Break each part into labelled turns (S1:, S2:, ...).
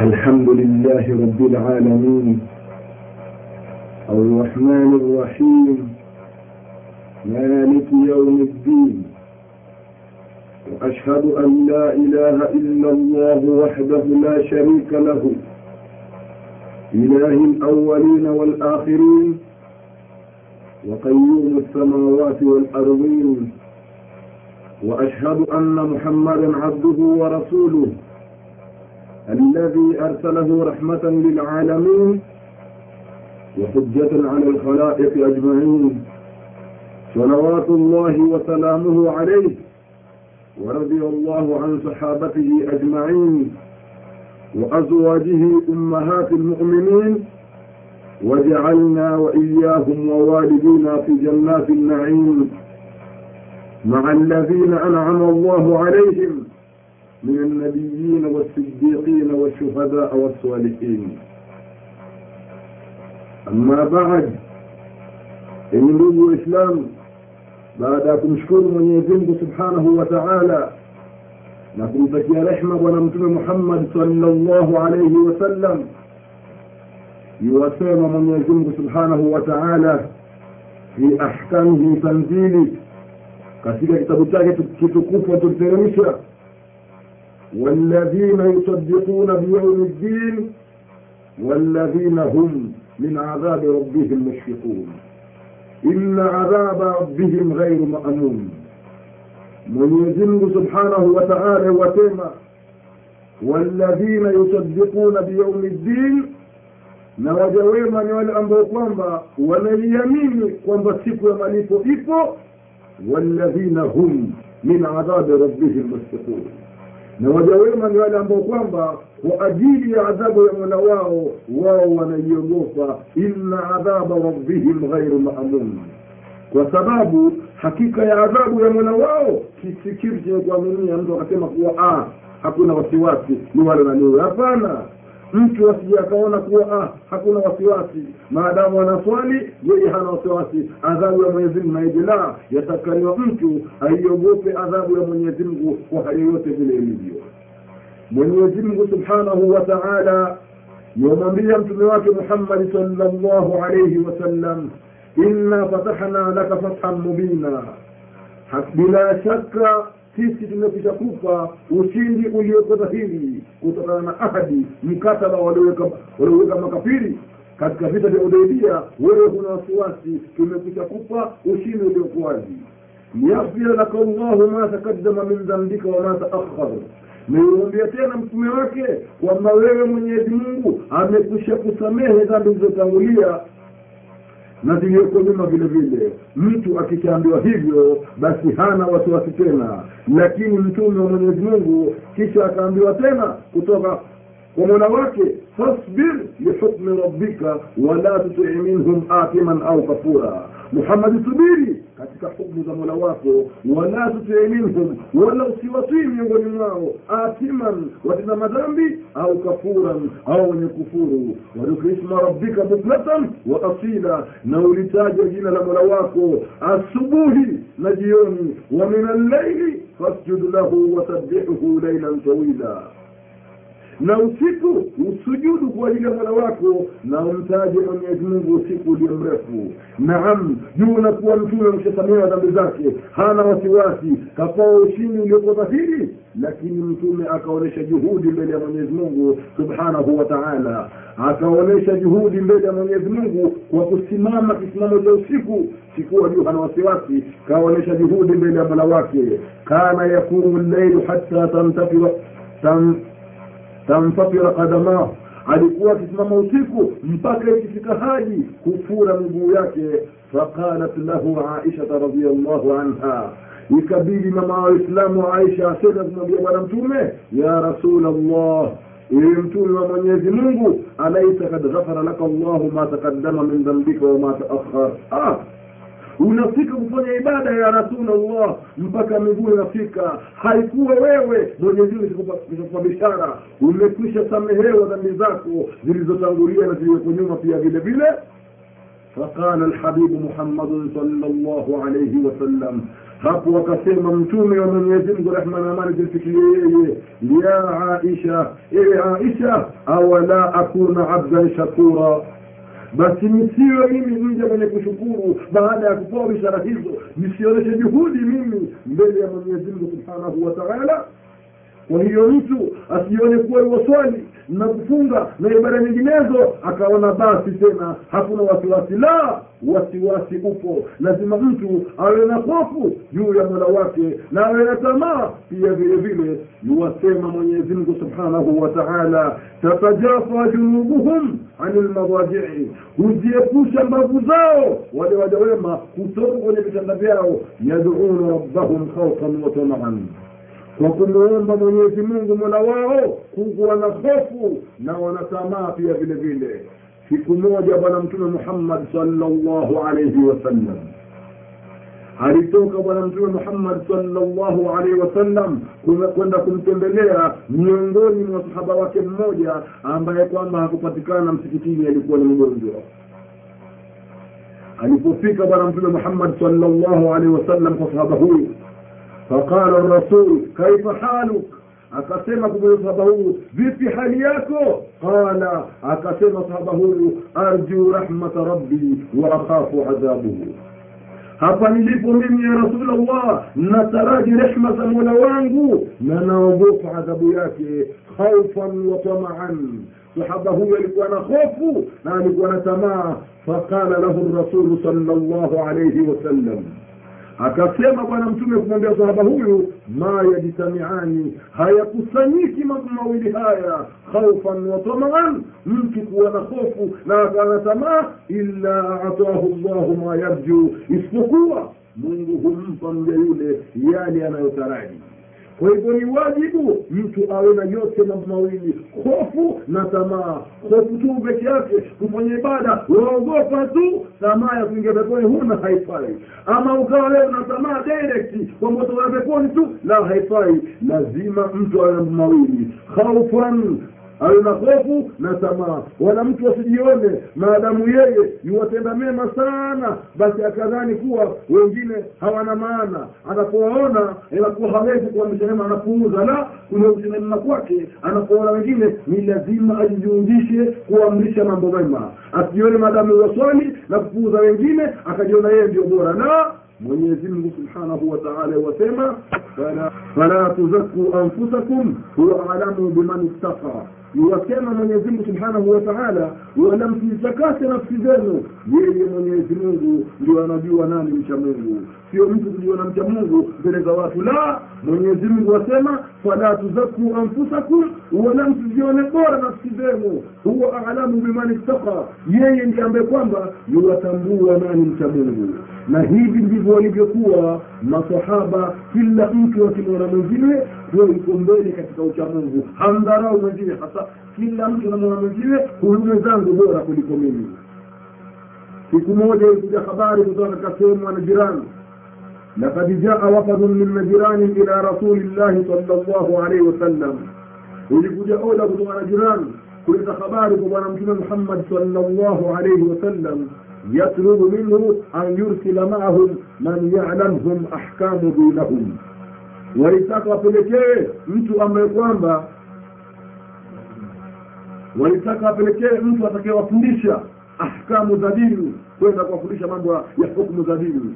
S1: الحمد لله رب العالمين الرحمن الرحيم مالك يوم الدين وأشهد أن لا إله إلا الله وحده لا شريك له إله الأولين والآخرين وقيوم السماوات والأرضين وأشهد أن محمدا عبده ورسوله الذي أرسله رحمة للعالمين وحجة على الخلائق أجمعين. صلوات الله وسلامه عليه ورضي الله عن صحابته أجمعين وأزواجه أمهات المؤمنين. وجعلنا وإياهم ووالدينا في جنات النعيم. مع الذين أنعم الله عليهم من النبيين والصديقين والشهداء والصالحين. أما بعد إن نبو الإسلام بعد أن نشكر من يزنب سبحانه وتعالى نقول بك يا رحمة ونمتنى محمد صلى الله عليه وسلم. يوسام من يزنب سبحانه وتعالى في أحكامه تنزيله katika kitabu chake kitukufu atuteremsha walladhina yusaddiquna biyaumi ddin walladhina hum min adhabi rabbihim mushfiqun. Ina adhaba rabbihim ghairu mamun mwenyezimngu subhanahu wa taala wasema walladhina yusaddiquna biyaumi ddin na waja wema ni wale ambao kwamba wanaiamini kwamba siku ya malipo ipo walladhina hum min adhabi rabbihim mushfiqun na waja wema ni wale ambao kwamba kwa ajili ya adhabu ya mola wao wao wanaiogopa. Inna adhaba rabbihim ghairu maamun kwa sababu hakika ya adhabu ya mola wao kisikiri chenye kuaminia. Mtu akasema kuwa ah, hakuna wasiwasi ni wale naniwe hapana mtu asije akaona kuwa ah, hakuna wasiwasi. Maadamu anaswali yeye hana wasiwasi. Adhabu ya mwenyezi mungu naijila yatakaniwa mtu aiogope adhabu ya mwenyezi mungu kwa hali yoyote vile ilivyo. Mwenyezi mungu subhanahu wa taala yomwambia mtume wake muhammadi salllahu alaihi wasallam inna fatahna laka fathan mubina. Bila shaka sisi tumekwisha kupa ushindi ulioko dhahiri kutokana na ahadi mkataba walioweka makafiri. Katika vita vya udaibia wewe huna wasiwasi tumekwisha kupa ushindi ulioko wazi. Liyafira laka llahu ma takadama min dhambika wama taakhar nimemwambia tena mtume wake kwamba wewe mwenyezi mungu amekwisha kusamehe dhambi zilizotangulia na ziliyoko nyuma vile vile. Mtu akishaambiwa hivyo basi hana wasiwasi tena. Lakini mtume wa mwenyezi mungu kisha akaambiwa tena kutoka kwa mola wake fasbir lihukmi rabbika wala tutii minhum atiman au kafura muhammadi subiri katika hukmu za mola wako. Wala tutii minhum wala usiwatii miongoni mwao. Athiman watenda madhambi au kafuran au wenye kufuru. Wadhukri isma rabbika bukratan wa asila na ulitaja jina la mola wako. Asubuhi na jioni wa min allaili fasjud lahu wasabbihuhu lailan tawila na usiku usujudu kwa ajili ya mola wako na umtaje mwenyezi mungu usiku ulio mrefu. Naam juu nakuwa mtume ameshasamehewa dhambi zake hana wasiwasi kapaa ushindi uliokuwa dhahiri lakini mtume akaonyesha juhudi mbele ya mwenyezi mungu subhanahu wa taala. Akaonyesha juhudi mbele ya mwenyezi mungu kwa kusimama kisimamo cha usiku sikuwa juu hana wasiwasi kaonyesha juhudi mbele ya mola wake. Kana yakumu llailu hatta tantafira tam, tamfatira qadamah alikuwa akisimama usiku mpaka ikifika haji kufura miguu yake. Faqalat lahu aishata radiallahu anha. Ikabidi mama wa waislamu aisha asema kumwambia bwana mtume ya rasul allah ili mtume wa mwenyezi mungu alaisa kad ghafara laka llahu ma taqaddama min dhambika wama taakhar ah unafika kufanya ibada ya rasulllah mpaka miguu inafika haikuwa wewe mwenyezi mungu kishakupa bishara umekwisha samehewa dhambi zako zilizotangulia na zilizoko nyuma pia vile vile فقال الحبيب محمد صلى الله عليه وسلم hapo wakasema mtume wa mwenyezi mungu rehma na amani zimfikirie yeye ya aisha ewe aisha awala akuna abdan shakura Basi nisiwe mimi mja mwenye kushukuru baada ya kupewa bishara hizo. Nisionyeshe juhudi mimi mbele ya mwenyezi mungu subhanahu wa taala kwa hiyo mtu asione kuwa iwoswali na kufunga na ibada nyinginezo akaona basi tena hakuna wasiwasi. La wasiwasi upo. Lazima mtu awe na hofu juu ya mola wake na awe na tamaa pia vile vile yuwasema mwenyezi mungu subhanahu wa taala tatajafa junubuhum ani lmadajii hujiepusha mbavu zao wale waja wema kutoka kwenye vitanda vyao yaduuna rabbahum khaufan wa tamaan kwa kumuomba mwenyezi mungu mola wao kukuwa na hofu na wanatamaa pia vile vile. Siku moja bwana mtume muhammad salllahu alaihi wasallam alitoka bwana mtume muhammad salllahu alaihi wasallam kwenda kumtembelea miongoni mwa sahaba wake mmoja ambaye kwamba hakupatikana msikitini alikuwa ni mgonjwa. Alipofika bwana mtume muhammad salllahu alaihi wasallam kwa sahaba huyu faqala rasul kaifa haluk akasema sahaba huyu vipi hali yako qala akasema sahaba huyu arju rahmata rabbi wa akhafu adhabuhu hapa nilipo mimi ya rasulllah nataraji rehma za mola wangu na naogopa adhabu yake khaufan wa tamaan sahaba huyu alikuwa na hofu na alikuwa na tamaa faqala lahu rasulu sal llahu alaihi wasallam akasema bwana mtume kumwambia sahaba huyu ma yajtamiani hayakusanyiki mambo mawili haya khaufan wa tamaan. Mtu kuwa na hofu na akana tamaa illa atahu llahu ma yarju isipokuwa mungu humpa mja yule yale anayotaraji kwa hivyo ni wajibu mtu awe na yote mambo mawili hofu na tamaa. Hofu tu peke yake kufanya ibada waogopa tu tamaa ya kuingia peponi huna haifai. Ama ukawa leo na tamaa direct kwamba utaona peponi tu la haifai. Lazima mtu awe na mambo mawili khaufan awe na hofu na tamaa. Wala mtu asijione maadamu yeye yuwatenda mema sana basi akadhani kuwa wengine hawana maana. Anapowaona inakuwa hawezi kuamrisha mema anapuuza. La kunautenda mema kwake. Anapoona wengine ni lazima ajijuundishe kuamrisha mambo mema. Asijione maadamu waswali na kupuuza wengine akajiona yeye ndio bora. La mwenyezi mungu subhanahu wa taala wasema fala, fala tuzaku anfusakum huwa alamu biman ittaqa iwasema mwenyezi mungu subhanahu wa taala nafsi zenu. Yeye mwenyezi mungu ndio anajua nani mcha mungu sio mtu kujiona mcha mungu mbele za watu. La mwenyezi mungu wasema fala tuzaku anfusakum wala msizione bora nafsi zenu. Huwa alamu biman ittaqa. Yeye ndiye ambaye kwamba yuwatambua nani mcha mungu. Na hivi ndivyo walivyokuwa masahaba kila mtu akimwona mwenziwe huyo yuko mbele katika uchamungu hamdharau mwenziwe hasa kila mtu anamwona mwenziwe huyu mwenzangu bora kuliko mimi. Siku moja ilikuja habari kutoka katika sehemu wana najirani لقد جاء وفد من نجران إلى رسول الله صلى الله عليه وسلم ulikuja oda kutoka na jirani kuleta habari kwa bwana mtume muhammad salllahu alaihi wasallam yatlubu minhu an yursila maahum man yalamhum ahkamu dinahum walitaka wapelekee mtu ambaye kwamba walitaka wapelekee mtu atakayewafundisha ahkamu za dini kwenda kuwafundisha mambo ya hukmu za dini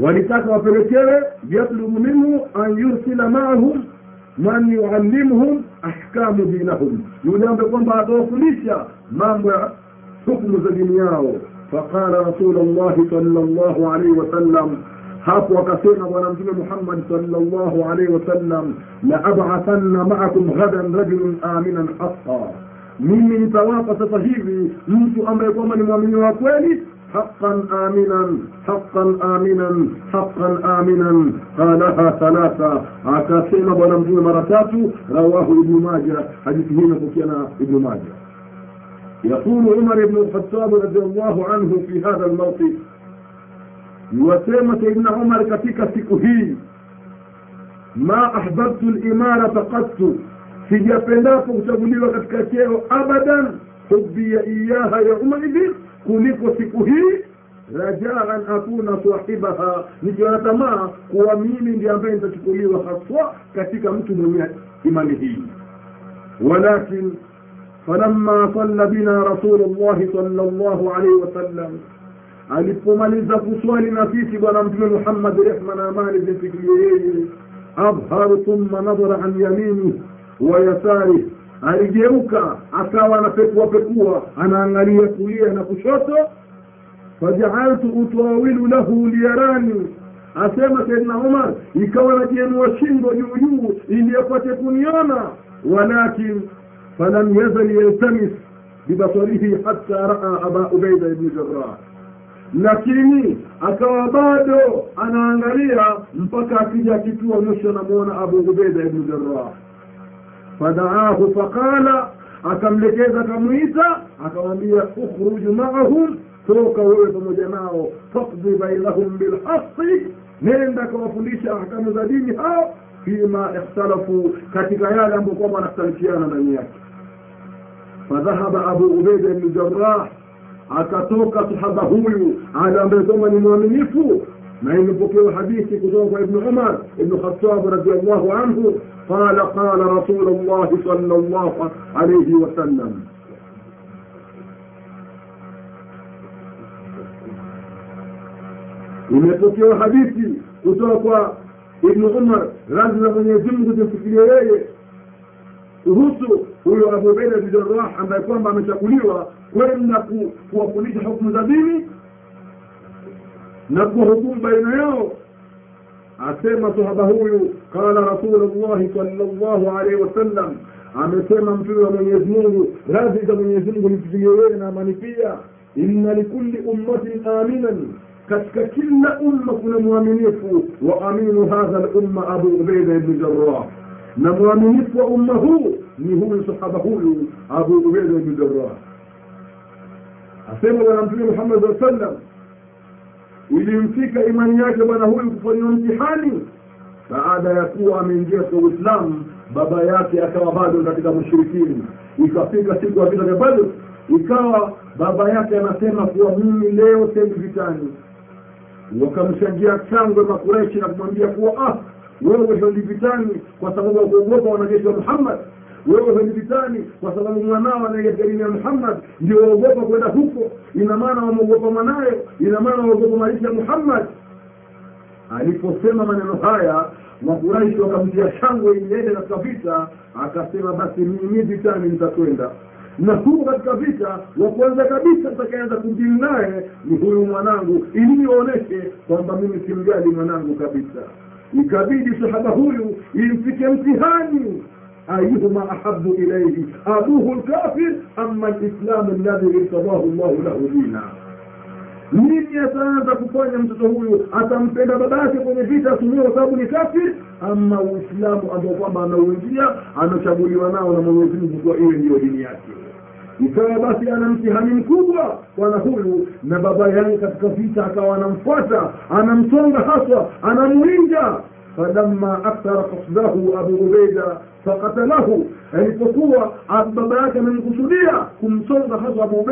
S1: walitaka wapelekewe yatlubu minhu an yursila maahum man yuallimhum ahkamu dinahum. Yule ambaye kwamba atawafundisha mambo ya hukmu za dini yao. Faqala rasulullahi salllahu alaihi wasallam hapo akasema bwana mtume muhammad salllahu alaihi wasallam la abathanna maakum ghadan rajulun aminan haqa mimi nitawapa sasa hivi mtu ambaye kwamba ni mwamini wa kweli حقا آمنا حقا آمنا حقا آمنا. قالها ثلاثة. أكاسيما بنمجون مرتات رواه ابن ماجه. حديث هنا بكينا ابن ماجه. يقول عمر بن الخطاب رضي الله عنه في هذا الموقف. وسيما ابن عمر كتك سكهي. ما أحببت الإمارة قط. sijapendapo kuchaguliwa katika cheo abadan hubia iyaha yaumaidhin kuliko siku hii rajaa an akuna sahibaha. Nikiwa na tamaa kuwa mimi ndi ambaye nitachukuliwa haswa katika mtu mwenye imani hii. Walakin falamma salla bina rasulu llahi sala llahu alaihi wasallam alipomaliza kuswali na sisi bwana mtume muhammad rehma na amani zimfikirie yeye abharu thumma nadhara an yamini wa yasarih aligeuka akawa anapekua pekua anaangalia kulia na kushoto. Fajaaltu utawilu lahu liyarani asema saidna umar ikawa najienua shingo juu juu ili apate kuniona. Walakin falam yazal yaltamis bibasarihi hatta raa aba ubaida ibni jarah lakini akawa bado anaangalia mpaka akija akitua mwisho anamwona abu ubeida ibnu jarrah fadaahu faqala akamlekeza akamwita akamwambia ukhruju maahum toka wewe pamoja nao fakdi bainahum bilhaqi nenda akawafundisha ahkamu za dini hao fima ikhtalafu katika yale ambayo kwamba wanakhtalifiana ndani yake. Fadhahaba abu ubeida bnu jarah akatoka sahaba huyu ada ambaye kwamba ni mwaminifu na imepokewa hadithi kutoka kwa ibnu umar ibnu khatabu radiallahu anhu qala qala rasul llahi sala llahu alaihi wasallam imepokewa hadithi kutoka kwa ibnu umar radhi za mwenyezi mungu yeye kuhusu huyo abu ubeida ambaye kwamba amechaguliwa kwenda kuwafundisha hukumu za dini na kuwahukumu baina yao. Asema sahaba huyu qala rasulullahi salllahu alaihi wasallam amesema mtume wa mwenyezi mungu radhi za mwenyezi mungu nifikirie yeye na amani pia. Inna likulli ummatin aminan katika kila umma kuna mwaminifu. Wa aminu hadha lumma abu ubeida ibni jarrah. Na mwaminifu wa umma huu ni huyu sahaba huyu abu ubeida ibni jarrah. Asema bwana mtume muhammad saa sallam ilimfika imani yake bwana huyu kufanyiwa mtihani. Baada ya kuwa ameingia kwa uislamu baba yake akawa bado katika mshirikini ikafika siku ya vita vya badr ikawa baba yake anasema kuwa mimi leo sendi vitani. Wakamshangia changwe makureshi na kumwambia kuwa ah wewe hendi vitani kwa sababu ya kuogopa wanajeshi wa muhammad wewe hendi vitani kwa sababu mwanao anaelekea dini ya muhammad ndio waogopa kwenda huko. Ina maana wameogopa mwanaye ina maana waogopa maisha ya muhammad. Aliposema maneno haya makuraishi wakamtia shangwe iliende katika vita akasema basi mimi vitani nitakwenda. Na huko katika vita wa kwanza kabisa nitakaanza kudili naye ni huyu mwanangu ili nionyeshe kwamba mimi simjali mwanangu kabisa. Ikabidi sahaba huyu imfike mtihani ayuhuma ahabu ilaihi abuhu lkafir ama lislamu alladhi irtadahu llahu lahu dina nini ataanza kufanya mtoto huyu atampenda baba yake kwenye vita asumia kwa sababu ni kafir ama uislamu ambao kwamba ameuingia amechaguliwa nao na mwenyezi mungu kuwa iwe ndiyo dini yake ikawa basi ana mtihani mkubwa bwana huyu na baba yake katika vita akawa anamfuata anamsonga haswa anamuinja falamma akthara kasdahu abu ubeida fakatalahu alipokuwa baba yake amemkusudia kumsonga hasa abu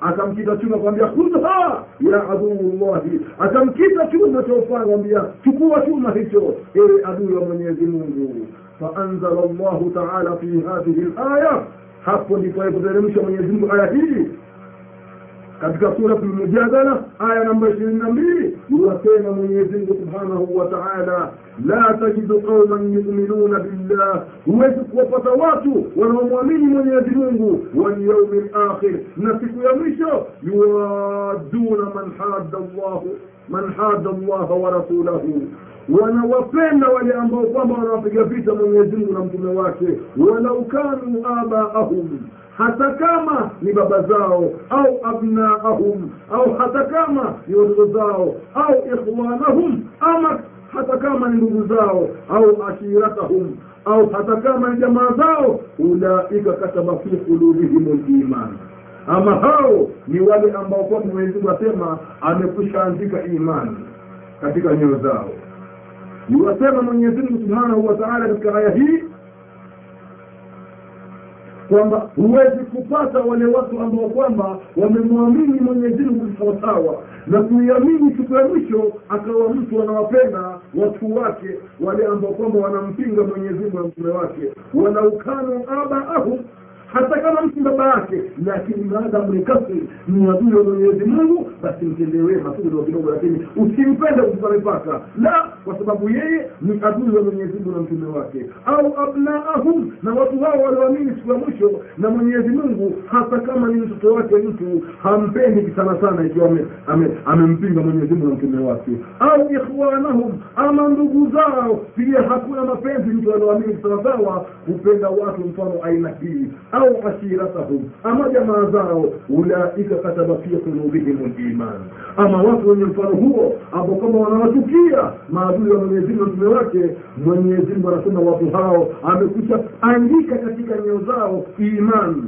S1: akamkita chuma kwambia khudha ya aduullahi akamkita chuma cha kwambia chukua chuma hicho ewe adui wa mwenyezi mungu. Faanzala llahu taala fi hadhihi laya hapo ndipo alipoteremsha mwenyezi mungu aya hii. Katika surat lmujadala aya namba ishirini na mbili كيما من يزيد سبحانه وتعالى لا تجد قوما يؤمنون بالله. ويجد وفتوات ولهم ومن من يزيد واليوم الآخر نسك يمشى يوادون من حاد الله من حاد الله ورسوله. ونوفينا ولأنه فما رافق فيت من يزيد من ولو كانوا آباءهم hata kama ni baba zao au abnaahum au hata kama ni watoto zao au ikhwanahum ama hata kama ni ndugu zao au ashiratahum au hata kama ni jamaa zao ulaika kataba fi qulubihim liman ama hao ni wale ambao kwa mwenyezi mungu asema amekwisha andika imani katika nyoyo zao. Niwasema mwenyezi mungu subhanahu wa taala katika aya hii kwamba huwezi kupata wale watu ambao kwamba wamemwamini mwenyezi mungu sawasawa na kuiamini siku ya mwisho akawa mtu anawapenda watu wake wale ambao kwamba wanampinga mwenyezi mungu na mtume wake. Walaukanu abaahum hata kama mtu baba yake lakini maadamu ni kafiri. Ni adui wa mwenyezi mungu basi mtendee wema tu kidogo kidogo lakini usimpende mipaka la kwa sababu yeye ni adui wa mwenyezi mungu na mtume wake. Au abnaahum na watu hao walioamini siku ya mwisho na mwenyezi mungu hata kama ni mtoto wake mtu hampendi sana sana ikiwa ame- ame- amempinga mwenyezi mungu na mtume wake. Au ikhwanahum ama ndugu zao pia hakuna mapenzi mtu alioamini sawasawa hupenda watu mfano aina hii au ashiratahum ama jamaa zao ulaika kataba fi qulubihim liman ama watu wenye mfano huo ambao kama wanawachukia maadui wa mwenyezi mungu mtume wake mwenyezi mungu anasema watu hao amekwisha andika katika nyoyo zao imani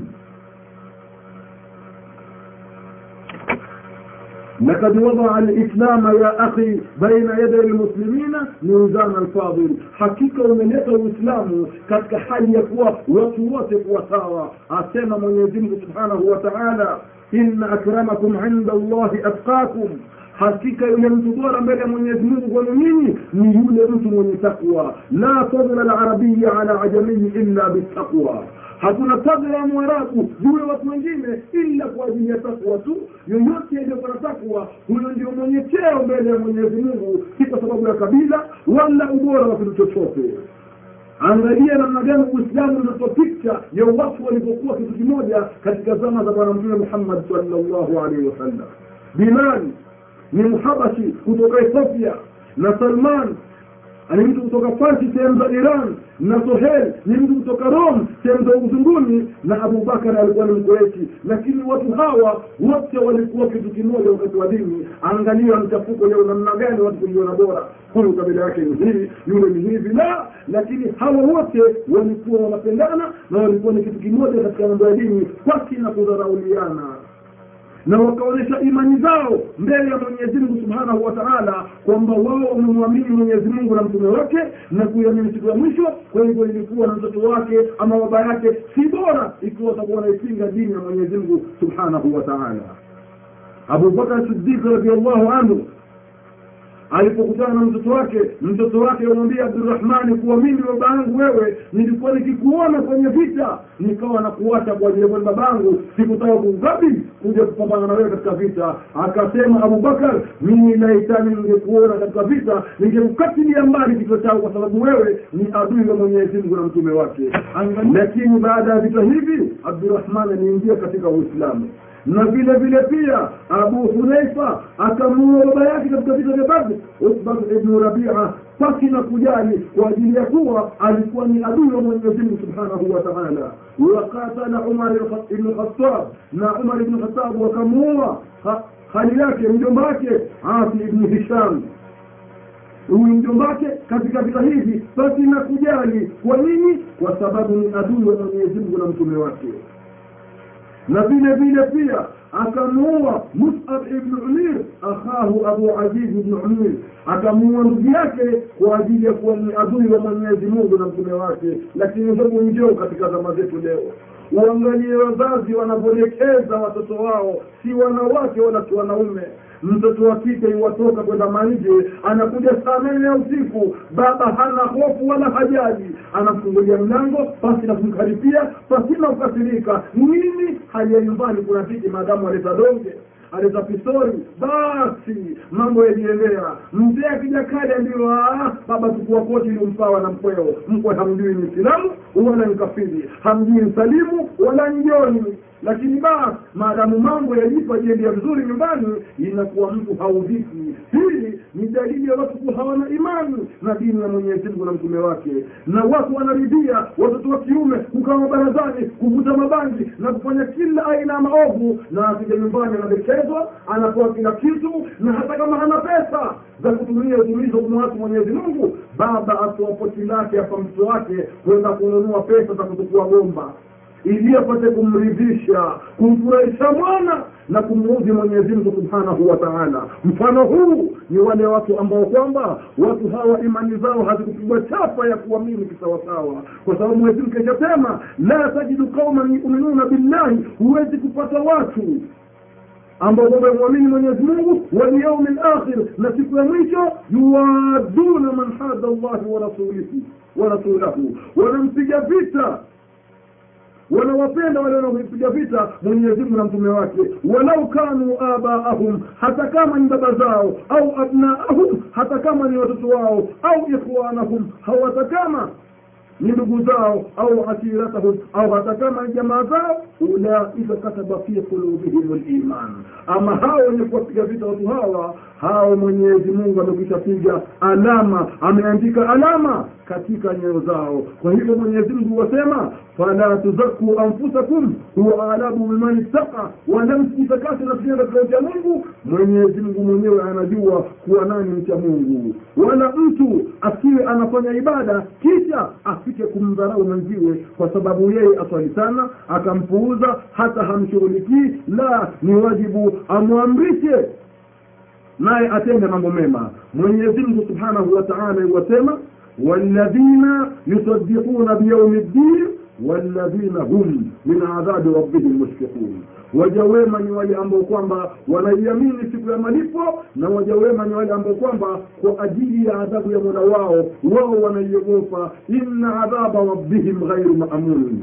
S1: لقد وضع الإسلام يا أخي بين يدي المسلمين ميزان الفاضل. حقيقة من يدي الإسلام كتك حال يقوى وتوثق وسارة اسمى من يزمه سبحانه وتعالى. إن أكرمكم عند الله أتقاكم. حقيقة يوم تدور مبلغ من يزمه ونميني من يولد من تقوى. لا فضل العربي على عجمي إلا بالتقوى. Hakuna fadhila ya mwarabu juu watu wengine ila kwa ajili ya takwa tu. Yoyote aliyokuwa takwa huyo ndio mwenye cheo mbele ya mwenyezi mungu si kwa sababu ya kabila wala ubora wa kitu chochote. Angalia namna gani uislamu unatoa picha ya watu walivyokuwa kitu kimoja katika zama za bwana mtume muhammad salllahu alaihi wasallam. Bilal ni mhabashi kutoka ethiopia na salman ni mtu kutoka Farsi sehemu za Iran na Sohel ni mtu kutoka rom sehemu za uzunguni na Abubakar alikuwa ni Mkureshi, lakini watu hawa wote walikuwa kitu kimoja wakati wa dini. Angalia mchafuko leo namna gani watu kujiona bora, huyu kabila yake ni hii, yule ni hivi, la, lakini hawa wote walikuwa wanapendana na walikuwa ni kitu kimoja katika mambo ya dini, kwaki na kudharauliana na wakaonyesha imani zao mbele ya Mwenyezi Mungu Subhanahu wa Ta'ala kwamba wao wamemwamini Mwenyezi Mungu na mtume wake na kuiamini siku ya mwisho. Kwa hivyo ilikuwa na mtoto wake ama baba yake si bora ikiwa watakuwa wanaipinga dini ya Mwenyezi Mungu Subhanahu wa Ta'ala. Abu Bakar Siddiq anhu alipokutana na mtoto wake mtoto wake amwambia abdurahmani kuwa mimi baba wewe nilikuwa nikikuona kwenye vita. Nikawa nakuacha kwa ajili ya babangu. Sikutaka kugabi kuja kupambana na wewe katika vita. Akasema abubakar mimi laitani ningekuona katika vita ningemkatilia mbali kichwa chao kwa sababu wewe ni adui wa mwenyezi mungu na mtume wake. Lakini baada ya vita hivi abdurahmani aliingia katika uislamu na vile vile pia abu hunaifa akamuua baba yake katika vita vya badr. Utbat ibnu rabia pasi na kujali kwa ajili ya kuwa alikuwa ni adui wa mwenyezi mungu subhanahu wa taala. Wakatala umar ibnu khatab na umar ibnu khatab wakamuua hali yake mjomba wake asi ibnu hisham. Huyu mjomba wake katika vita hivi pasi na kujali kwa nini? Kwa sababu ni adui wa mwenyezi mungu na mtume wake na vile vile pia akamuua musab ibn umir akhahu abu aziz ibn umir akamuua ndugu yake kwa ajili ya kuwa ni adui wa mwenyezi mungu na mtume wake. Lakini hebu njoo katika zama zetu leo. Uangalie wazazi wanavyoelekeza watoto wao. Si wanawake wala si wanaume mtoto wa kike iwatoka kwenda manje anakuja saa nane ya usiku. Baba hana hofu wala hajali. Anamfungulia mlango pasi na kumkaribia pasina kukasirika. Nini hali ya nyumbani kuna viti maadamu aleta donge aleta pisori. Basi mambo yaliendelea. Mzee akija kale ndio baba tukua koti ilimpawa na mkweo. Mkwe hamjui ni islamu wala ni hamjui msalimu wala njoni lakini basi maadamu mambo yalipo ajiendea vizuri nyumbani inakuwa mtu haudhiki. Hili ni dalili ya watu kuwa hawana imani na dini ya mwenyezi mungu na mtume wake. Na watu wanaridhia watoto wa kiume kukaa mabarazani kuvuta mabangi na kufanya kila aina ya maovu na akija nyumbani anadekezwa anapewa kila kitu na hata kama hana pesa za kutumia utumizo kumwatu mwenyezi mungu baba atoa poti lake hapa mtoto wake kwenda kununua pesa za kutukua bomba ili apate kumridhisha kumfurahisha mwana na kumuudhi mwenyezi mungu subhanahu wa taala. Mfano huu ni wale watu ambao kwamba watu hawa imani zao hazikupigwa chapa ya kuamini kisawasawa. Kwa sababu mwenyezi mungu kishasema la tajidu qauman yuminuna billahi huwezi kupata watu ambao kwamba mwamini mwenyezi mungu walyaumi lakhir na siku ya mwisho yuwaduna man hada llahi wa rasulihi wa rasulahu. Wanampiga vita wanawapenda wale wanaopiga vita mwenyezi mungu na mtume wake. Walau kanu abaahum hata kama ni baba zao au abnaahum hata kama ni watoto wao au ikhwanahum hawata kama ni ndugu zao au ashiratahum au hata kama ni jamaa zao ulaika kataba fi qulubihim liman ama hao wenye kuwapiga vita watu hawa hao mwenyezi mungu amekwisha piga alama ameandika alama katika nyoyo zao. Kwa hivyo mwenyezi mungu wasema fala tuzaku anfusakum huwa alamu biman ittaqa wala msijitakase nafsini katika ucha mungu. Mwenyezi mungu mwenyewe anajua kuwa nani mcha mungu. Wala mtu asiwe anafanya ibada kisha afike kumdharau mwenziwe kwa sababu yeye aswali sana akampuuza hata hamshughulikii la ni wajibu amwamrishe naye atende mambo mema. Mwenyezi mungu subhanahu wa taala iwasema walladhina yusaddiquna biyaumi ddin walladhina hum min adhabi rabbihim mushfiqun waja wema ni wale ambao kwamba wanaiamini siku ya malipo na waja wema ni wale ambao kwamba kwa ajili ya adhabu ya mola wao wao wanaiogopa. Inna adhaba rabbihim ghairu maamun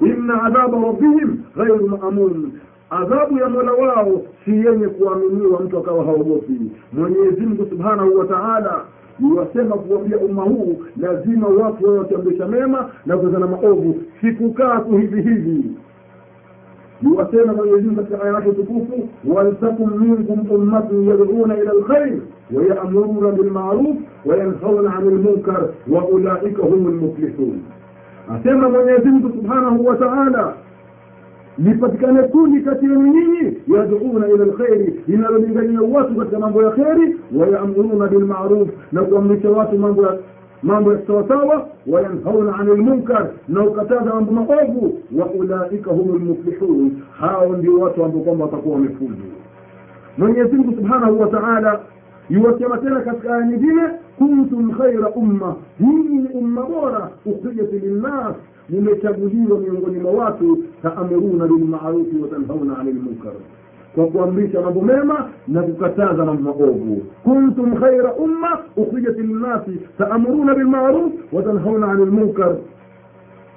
S1: inna adhaba rabbihim ghairu maamun adhabu ya mola wao si yenye kuaminiwa mtu akawa haogopi. Mwenyezi subhanahu wa taala niwasema kuambia umma huu lazima watu wawe wakiamrisha mema na kuzana maovu. Sikukaa tu hivi hivi niwasema mwenyezi mungu katika aya yake tukufu waltakum minkum ummatun yad'una ila lkhair wayamuruna bilmaruf wayanhauna ani lmunkar waulaika hum lmuflihun asema mwenyezi mungu subhanahu wa taala lipatikane kundi kati yenu nyinyi yaduuna ila lkhairi linalolingania watu katika mambo ya kheri wayamuruna bilmaruf na kuamrisha watu mambo ya mambo ya sawasawa wayanhauna ani lmunkar na ukataza mambo maovu wa ulaika hum lmuflihun hao ndio watu ambao kwamba watakuwa wamefuzu mwenyezi mungu subhanahu wa taala yuwasema tena katika aya nyingine kuntum khaira umma. Hii ni umma bora ukhrijat linnas. Mumechaguliwa miongoni mwa watu taamuruna bilmarufi watanhauna ani lmunkar kwa kuamrisha mambo mema na kukataza mambo maovu kuntum khaira umma ukhrijat linnasi taamuruna bilmaruf watanhauna ani lmunkar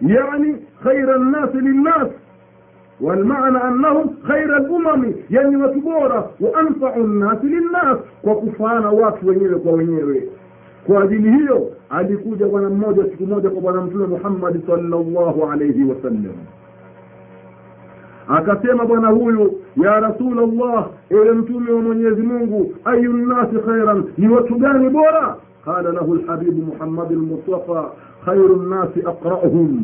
S1: yani khaira nnasi linnas والمعنى أنهم خير الأمم يعني وتبورة وأنفع الناس للناس وكفانا watu wenyewe kwa wenyewe kwa ajili hiyo alikuja bwana mmoja siku moja kwa bwana mtume Muhammad sallallahu alayhi wasallam akasema bwana huyu ya rasulallah ewe mtume wa mwenyezi mungu ayu nnasi khairan ni watu gani bora? Qala lahu lhabibu muhammadi lmustafa khairu nnasi aqrauhum.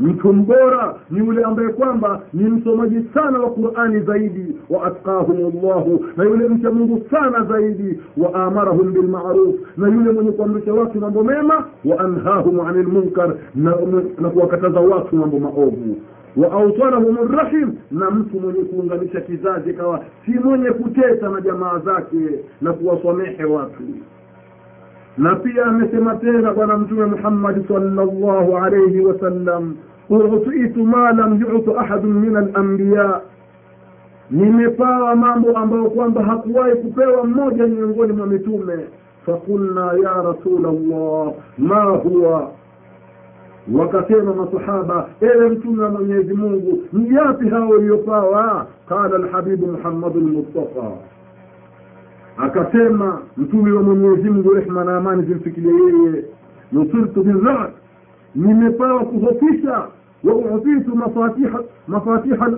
S1: Mtu mbora ni yule ambaye kwamba ni msomaji sana wa qurani zaidi wa atqahum llahu na yule mcha mungu sana zaidi wa amarahum bilmaruf na yule mwenye kuamrisha watu mambo mema wa anhahum ani lmunkar na, na kuwakataza watu mambo maovu wa autanahum rrahim na mtu mwenye kuunganisha kizazi kawa si mwenye kuteta na jamaa zake na kuwasamehe watu. Na pia amesema tena bwana mtume muhammadi salllahu alaihi wasallam utitu ma lam yutu ahadun min alambiya nimepawa mambo ambayo kwamba hakuwahi kupewa mmoja miongoni mwa mitume. Fakulna ya rasul llah ma huwa wakasema masahaba ewe mtume wa mwenyezi mungu ni yapi hao waliopawa qala lhabibu muhammadu lmustafa akasema mtume wa mwenyezi mungu rehma na amani zimfikilie yeye. Nusirtu bidhat nimepawa kuhofisha wa utitu mafatiha mafatiha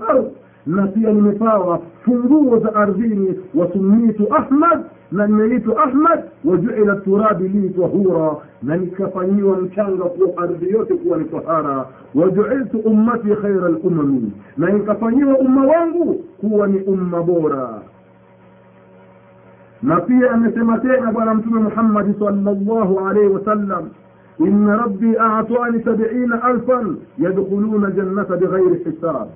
S1: na pia nimepawa funguo za ardhini wasumitu ahmad na nimeitwa ahmad wajuila turabi li tahura na nikafanyiwa mchanga kuwa ardhi yote kuwa ni tahara wajuiltu ummati khaira lumami na nikafanyiwa umma wangu kuwa ni umma bora na pia amesema tena bwana mtume muhammadi salllahu alaihi wasallam inna rabbi atani sabiina alfan yadkhuluna jannata bighairi hisab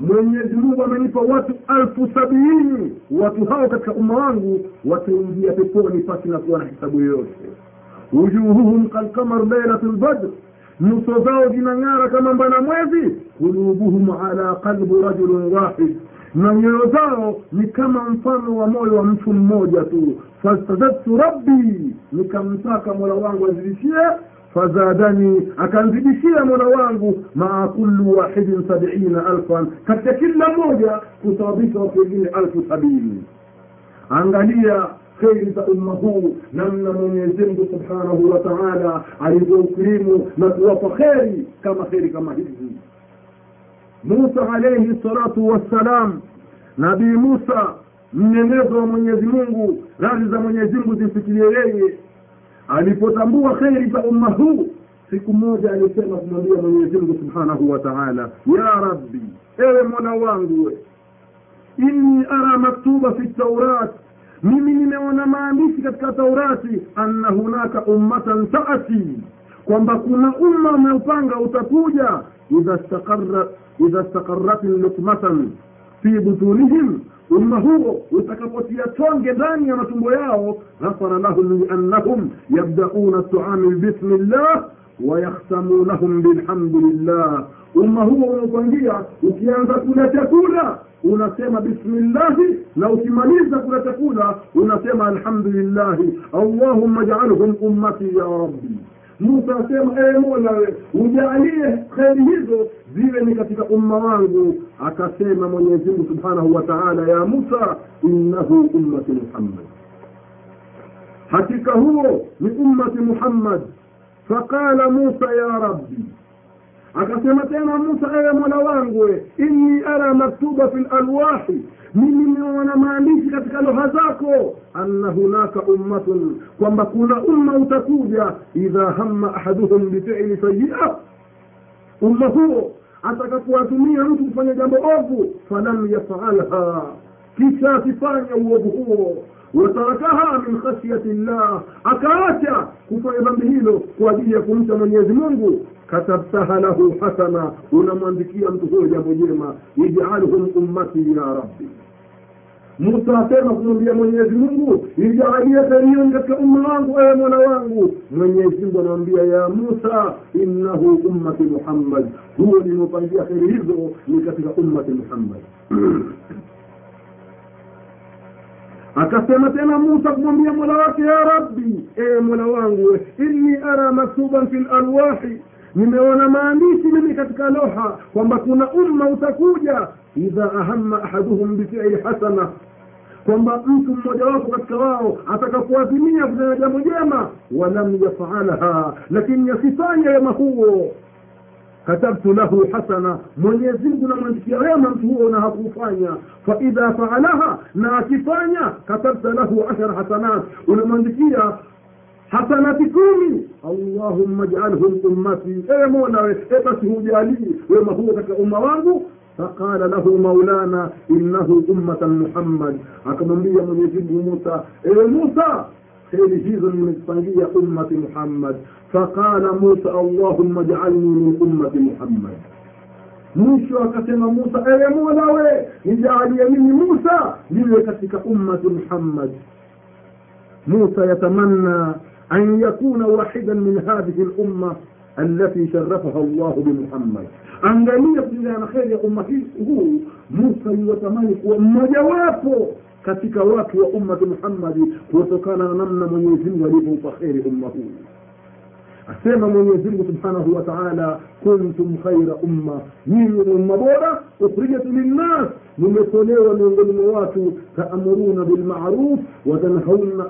S1: mwenyezi mungu amenipa watu alfu sabiini watu hao katika umma wangu wataingia peponi pasi na kuwa na hisabu yoyote. Wujuhuhum kalkamar lailatu lbadr nyuso zao zinang'ara kama mbana mwezi. Kulubuhum ala qalbi rajulin wahid. Na nyoyo zao ni kama mfano wa moyo wa mtu mmoja tu. Fastazadtu rabbi. Nikamtaka mola wangu azidishie fazadani akanzidishia mola wangu maa kullu wahidin sabiina alfan katika kila mmoja kusababisha watu wengine alfu sabini. Angalia kheri za umma huu namna mwenyezimngu subhanahu wa taala alivyoukirimu na kuwapa kheri kama kheri kama hizi. Musa alaihi salatu wassalam nabii musa mnyengezo wa mwenyezi mungu radhi za mwenyezi mungu zimfikirie yeye alipotambua kheri za umma huu siku moja alisema kumwambia mwenyezi mungu subhanahu wa taala ya rabbi ewe mola wangu we inni ara maktuba fi taurat mimi nimeona maandishi katika taurati anna hunaka ummatan taati kwamba kuna umma umeupanga utakuja idha staqarrat idha fi butunihim umma huo utakapotia tonge ndani ya matumbo yao ghafara lahum liannahum yabdauna tuami bismillah wayakhtamunahum bilhamdulillah umma huo unaopangia ukianza kula chakula unasema bismillahi na ukimaliza kula chakula unasema alhamdulillahi allahumma jaalhum ummati ya rabbi musa asema ee mola we ujalie kheri hizo ziwe ni katika umma wangu akasema mwenyezimngu subhanahu wa taala ya musa innahu ummati muhammad. Hakika huo ni ummati muhammad. Faqala musa ya rabbi. Akasema tena musa ewe mola wangu inni ara maktuba fi lalwahi mimi nimeona maandishi katika lugha zako anna hunaka ummatun kwamba kuna umma utakuja idha hamma ahaduhum bifili sayia umma huo atakapowatumia mtu kufanya jambo ovu falam yafalha kisha asifanya uovu huo watarakaha min khashyati llah akaacha kufanya dhambi hilo kwa ajili ya kumcha mwenyezi mungu katabtaha lahu hasana unamwandikia mtu huyo jambo jema ijalhum ummati ya rabbi musa asema kumwambia mwenyezi mungu ijaalie kherioni katika umma wangu ewe mwana wangu mwenyezi mungu anamwambia ya musa innahu ummati muhammad huo ninaopangia kheri hizo ni katika ummati muhammad akasema tena musa kumwambia mola wake ya rabbi ee mola wangu inni ara maktuban fi lalwahi nimeona maandishi mimi katika loha kwamba kuna umma utakuja idha ahamma ahaduhum bifili hasana. Kwamba mtu mmoja wako katika wao atakapoazimia kufanya jambo jema walam yafalha lakini yasifanye wema huo كتبت له حسنة. من يزيد من كريما تقول هكوفانيا فإذا فعلها ناكفانيا كتبت له عشر حسنات. ولمن ذكيا حسنة كومي اللهم اجعلهم أمتي إيه مولا إيه جالي وما هو لك أمواه فقال له مولانا إنه أمة محمد. أكمل لي من يزيد موسى. إيه موسى؟ تلهيذ من صنيع أمة محمد فقال موسى اللهم اجعلني من أمة محمد. mwisho akasema musa ewe mola we nijaalie mimi musa niwe katika ummati muhammad موسى يتمنى أن يكون واحدا من هذه الأمة التي شرفها الله بمحمد. أنجلية لنا خير أمة هو موسى يتمنى ومجواته katika watu wa ummati muhammadi kutokana na namna mwenyezimngu alivyoupa kheri umma huu asema mwenyezimngu subhanahu wa taala kuntum khaira umma nyinyi ni umma bora ukhrijat linnas nimetolewa miongoni mwa watu taamuruna bilmaruf watanhauna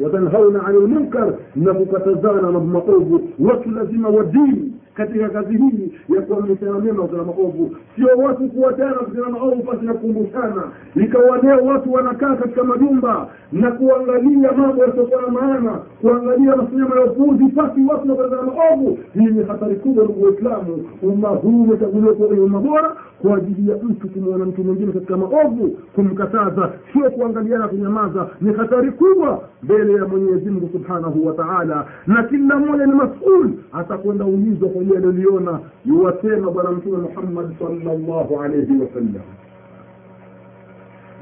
S1: watanhauna ani lmunkar na kukatazana mambo maovu watu lazima wadini katika kazi hii ya kuamrishana mema kutana maovu. Sio watu kuwatana kutana maovu pasi na kukumbushana. Ikawa leo watu wanakaa katika majumba na kuangalia mambo yasiokuwa na maana kuangalia masinema ya upuuzi pasi watu nakuelekana maovu. Hii ni hatari kubwa ndugu waislamu. Umma huu umechaguliwa kuwa umma bora kwa ajili ya mtu kumwona mtu mwingine katika maovu kumkataza sio kuangaliana kunyamaza. Ni hatari kubwa mbele ya mwenyezi mungu subhanahu wa taala. Na kila mmoja ni masul atakwenda ulizwa kwa ile aliyoliona yuwasema bwana mtume muhammad salllahu alaihi wasallam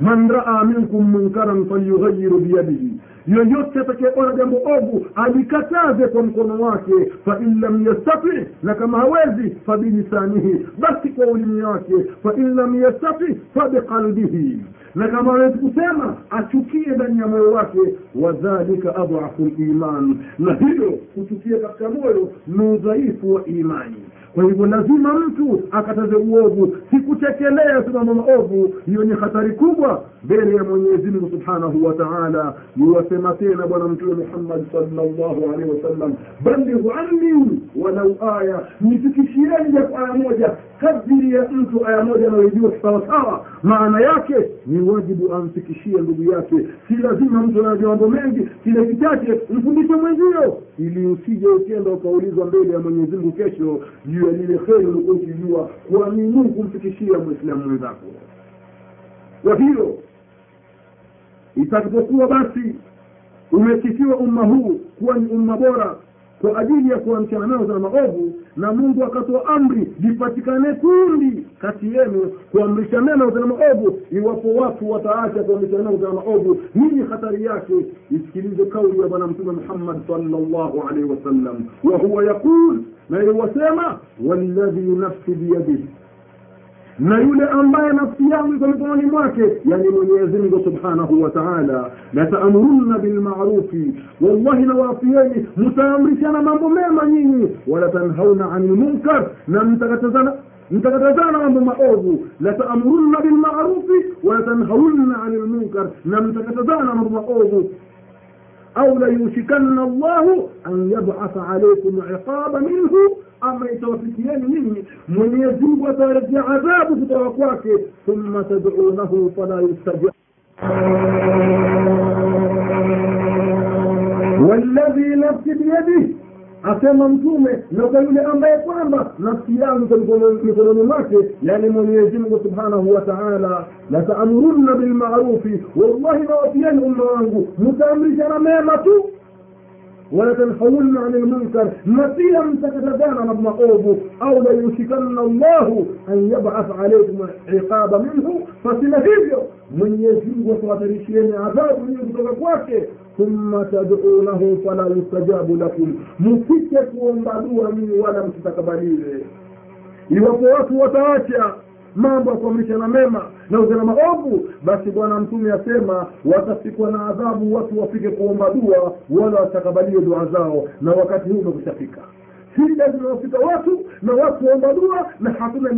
S1: man raa minkum munkaran falyughayiru biyadihi yoyote atakayeona jambo ovu alikataze kwa mkono wake. Fa in lam yastati na kama hawezi fabilisanihi basi kwa ulimi wake. Fa in lam yastati fabiqalbihi na kama hawezi kusema achukie ndani ya moyo wake. Wadhalika adhafu liman na hilo kuchukia katika moyo ni udhaifu wa imani kwa hivyo lazima mtu akataze uovu. Sikutekelea simama maovu hiyo ni hatari kubwa mbele ya mwenyezi mungu subhanahu wa taala. Yuwasema tena bwana mtume muhammad salllahu alehi wasallam balighu anni walau aya. Nifikishieni japo aya moja. Kadiri ya mtu aya moja anayoijua sawasawa maana yake ni wajibu amfikishie ndugu yake. Si lazima mtu anajua mambo mengi kile kichache mfundishe mwenzio ili usije ukenda ukaulizwa mbele ya mwenyezi mungu kesho juu ya lile kheri ulikuwa ukijua kuamini kumfikishia mwislamu mwenzako. Kwa hiyo itakapokuwa basi umesifiwa umma huu kuwa ni umma bora kwa ajili ya kuamshana nao za maovu na mungu akatoa amri lipatikane kundi kati yenu kuamrisha mema za maovu. Iwapo watu wataacha kuamrisha neno za maovu nini hatari yake. Isikilize kauli ya bwana mtume muhammad salllahu alaihi wasallam. Wahuwa yaqul na iwasema walladhi nafsi biyadihi na yule ambaye nafsi yangu iko mikononi mwake yani mwenyezi mungu subhanahu wa taala lataamurunna bilmarufi wallahi nawafieni mtaamrishana mambo mema nyinyi wala tanhauna ani lmunkar na mtakatazana mtakatazana mambo maovu lataamurunna bilmarufi walatanhauna ani lmunkar na mtakatazana mambo maovu au layushikanna llahu an yabasa alaikum iqaba minhu ama itawafikieni nyinyi mwenyezi mungu atawaletea adhabu kutoka kwake thumma tadcunahu fala yustajab walladhi nafsi biyadihi asema mtume na kwa yule ambaye kwamba nafsi yangu mikononi mwake yani mwenyezi mungu subhanahu wa taala lataamurunna bilmarufi wallahi nawapieni umma wangu mtaamrishana mema tu walatanhauna ani lmunkar na pia mtakatazana na maovu au layushikanna llahu an yabatha alaikum iqaba minhu fasila hivyo mwenyezi mungu atawaharishieni adhabu hiyo kutoka kwake thumma tadunahu fala yustajabu lakum msike kuomba dua nyinyi wala msitakabaliwe iwapo watu wataacha mambo ya kuamrishana mema na uzana maovu basi bwana mtume asema watafikwa na adhabu watu wafike kuomba dua wala watakabaliwe dua zao na wakati huu umekushafika. Shida zinawafika watu na watu waomba dua na hakuna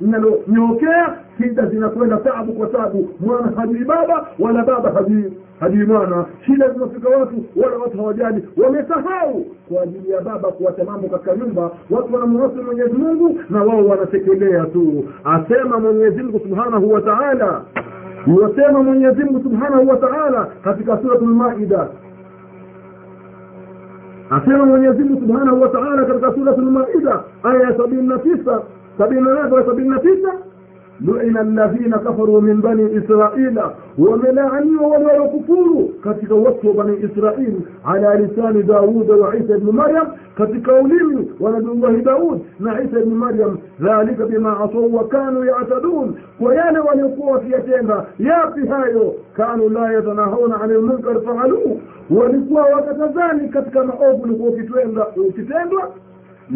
S1: linalonyookea shida zinakwenda tabu kwa tabu mwana hajui baba wala baba hajui hajui mwana shida zinafika watu wala watu hawajali wamesahau. Kwa ajili ya baba kuwacha mambo katika nyumba watu wanamwasi mwenyezi mungu na wao wanatekelea tu. Asema mwenyezi mungu subhanahu wa taala. Yuwasema mwenyezi mungu subhanahu wa taala katika suratu lmaida asema mwenyezi mungu subhanahu wa taala katika suratu lmaida aya ya sabini na tisa sabini na nane na sabini na tisa لعن الذين كفروا من بني إسرائيل ومن عني ومن الكفور كتك وصف بني إسرائيل على لسان داوود وعيسى بن مريم. كتك أوليم ولد الله داوود مع عيسى بن مريم. ذلك بما عصوا وكانوا يعتدون. ويانا ولقوا في يتيما يا فيهايو كانوا لا يتناهون عن المنكر فعلوه. ولقوا وكتزاني كتك مأوب لقوا في تويندا.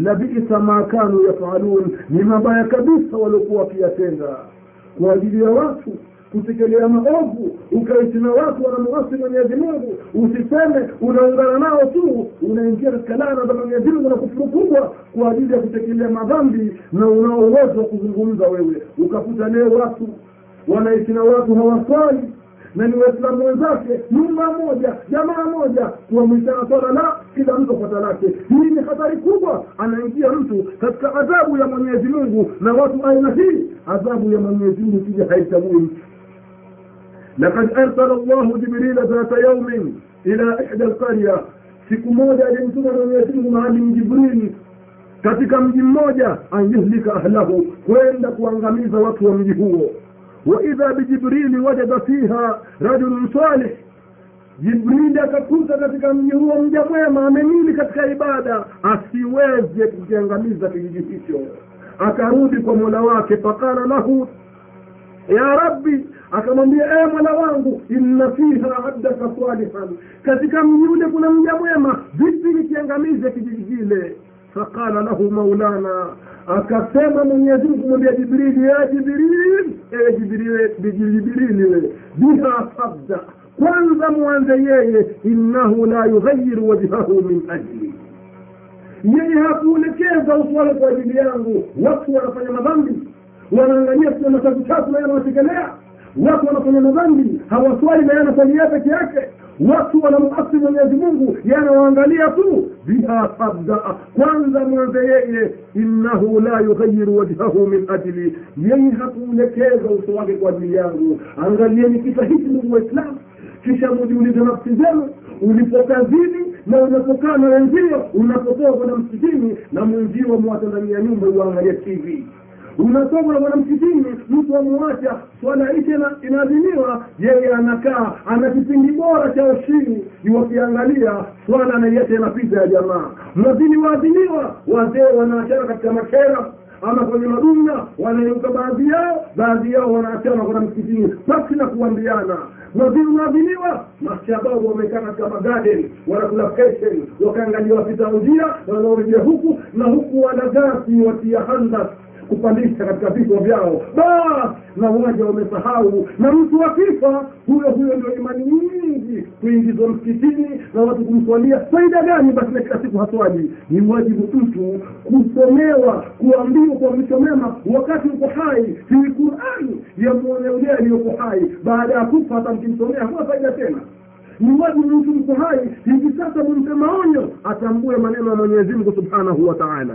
S1: Labisa ma kanu yafalun. Ni mabaya kabisa waliokuwa wakiyatenda. Kwa ajili ya watu kutekelea maovu ukaishi na watu wanamwasi mwenyezi mungu usiseme unaungana nao tu unaingia katika lana za mwenyezi mungu na kufuru kubwa kwa ajili ya kutekelea madhambi na unao uwezo wa kuzungumza wewe. Ukakuta leo watu wanaishi na watu hawaswali na ni waislamu wenzake nyumba moja jamaa moja kuamrishana swala la kila mtu kwata lake hii ni hatari kubwa anaingia mtu katika adhabu ya mwenyezi mungu na watu aina hii adhabu ya mwenyezi mungu kija haichagui mtu لقد أرسل الله جبريل ذات يوم ila ihda alqarya siku moja alimtuma mwenyezi mungu maalim jibril katika mji mmoja an yuhlika ahlahu kwenda kuangamiza watu wa mji huo waidha bijibrili wajada fiha rajulun salih jibrili akakuta katika mji huo mja mwema amenili katika ibada asiweze kukiangamiza kijiji hicho. Akarudi kwa mola wake fakala lahu ya rabbi akamwambia e mola wangu inna fiha abdaka salihan. Katika mji ule kuna mja mwema vipi nikiangamize kijiji kile? Fakala lahu maulana akasema mwenyezi mungu mwambia jibrili ya jibril ee jibrili wewe biha fabda kwanza mwanze yeye innahu la yughayiru wajhahu min ajli. Yeye hakuelekeza uso wake kwa ajili yangu. Watu wanafanya madhambi wanaangalia kuna matatu tatu naye yanawategelea watu wanafanya madhambi hawaswali naye yanafanyia peke yake watu wanamuasi mwenyezi mungu yanawaangalia tu. Biha sabdaa kwanza mwanze yeye innahu la yughayiru wajhahu min ajli. Yeye hakuelekeza uso wake kwa ajili yangu. Angalieni kisa hiki ndugu waislamu. Kisha mujiulize nafsi zenu. Ulipokazini na unapokaa na wenzio unapotoka kwenda msikini na mwenzio mwata ndani ya nyumba uangalia tv unatoka na msikitini mtu amuacha swala ishe inaadhimiwa. Yeye anakaa ana kipindi bora cha ushini wakiangalia swala anaiacha inapita ya jamaa. Mwazini waadhimiwa wazee wanaachana katika makera ama kwenye madunga wanaiuka baadhi yao baadhi yao wanaachana kwenda msikitini. Pasi na kuambiana. Mwazini unaadhiniwa mashababu wamekaa katika magaden wanakula wakaangalia wapita njia wanaorejea huku na huku wanagasi watia handas kupandisha katika vichwa vyao. Bas na waja wamesahau na mtu akifa huyo huyo ndio imani nyingi kuingizwa msikitini na watu kumswalia faida gani? Basi na kila siku haswaji ni wajibu mtu kusomewa kuambiwa kuamrisha mema wakati uko hai. Hii qurani yamwone aliyoko hai. Baada ya kufa hata mkimsomea hakuna faida tena. Ni wajibu mtu mko hai. Hivi sasa mumpe maonyo atambue maneno ya mwenyezi mungu subhanahu wa taala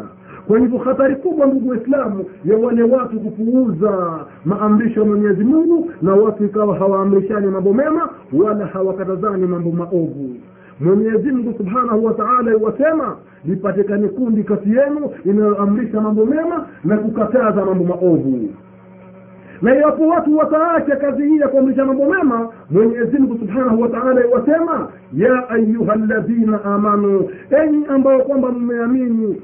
S1: kwa hivyo hatari kubwa ndugu waislamu ya wale watu kupuuza maamrisho ya mwenyezi mungu na watu ikawa hawaamrishani mambo mema wala hawakatazani mambo maovu. Mwenyezi mungu subhanahu wa taala iwasema lipatikane kundi kati yenu inayoamrisha mambo mema na kukataza mambo maovu. Na iwapo watu wataacha kazi hii ya kuamrisha mambo mema mwenyezi mungu subhanahu wa taala iwasema ya ayuha ladhina amanu enyi ambao kwamba mmeamini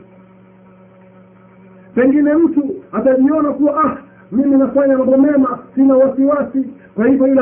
S1: pengine mtu atajiona kuwa ah mimi nafanya mambo mema sina wasiwasi. Kwa hivyo ile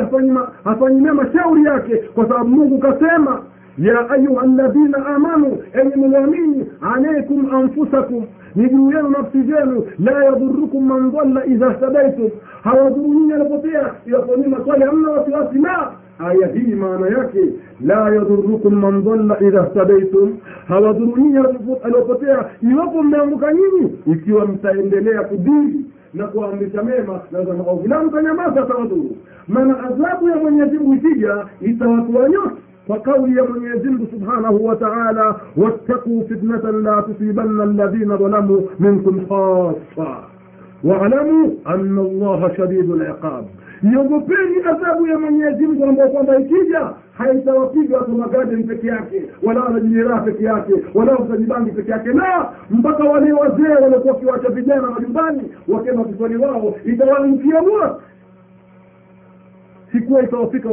S1: hafanyi mema shauri yake kwa sababu mungu kasema ya ayuha ladhina amanu enye mliamini alaikum anfusakum. Ni juu yenu nafsi zenu la yadhurukum man dhalla idha stadaitum hawadhuru nyinyi anapotea iwapo nyinyi maswali hamna wasiwasi la aya hii maana yake la yadhurukum man dhalla idha htadaitum hawadhuru nyinyi aliopotea iwapo mmeanguka nyinyi ikiwa mtaendelea kudiri na kuamrisha mema na maovu la mtanyamaza atawadhuru maana adhabu ya mwenyezi mungu ikija itawatua nyote kwa kauli ya mwenyezi mungu subhanahu wa taala wattakuu fitnatan la tusibanna alladhina dhalamu minkum khassa waalamu anna allaha liqab adhabu ya mwenyezi mungu ambayo kwamba ikija haitawapiga watu magadeni peke yake wala wanajiraha peke yake wala watajibangi peke yake. Na mpaka wale wazee waliokuwa wakiwacha vijana majumbani wakema wakiswali wao itawaingia wote sikuwa itawafika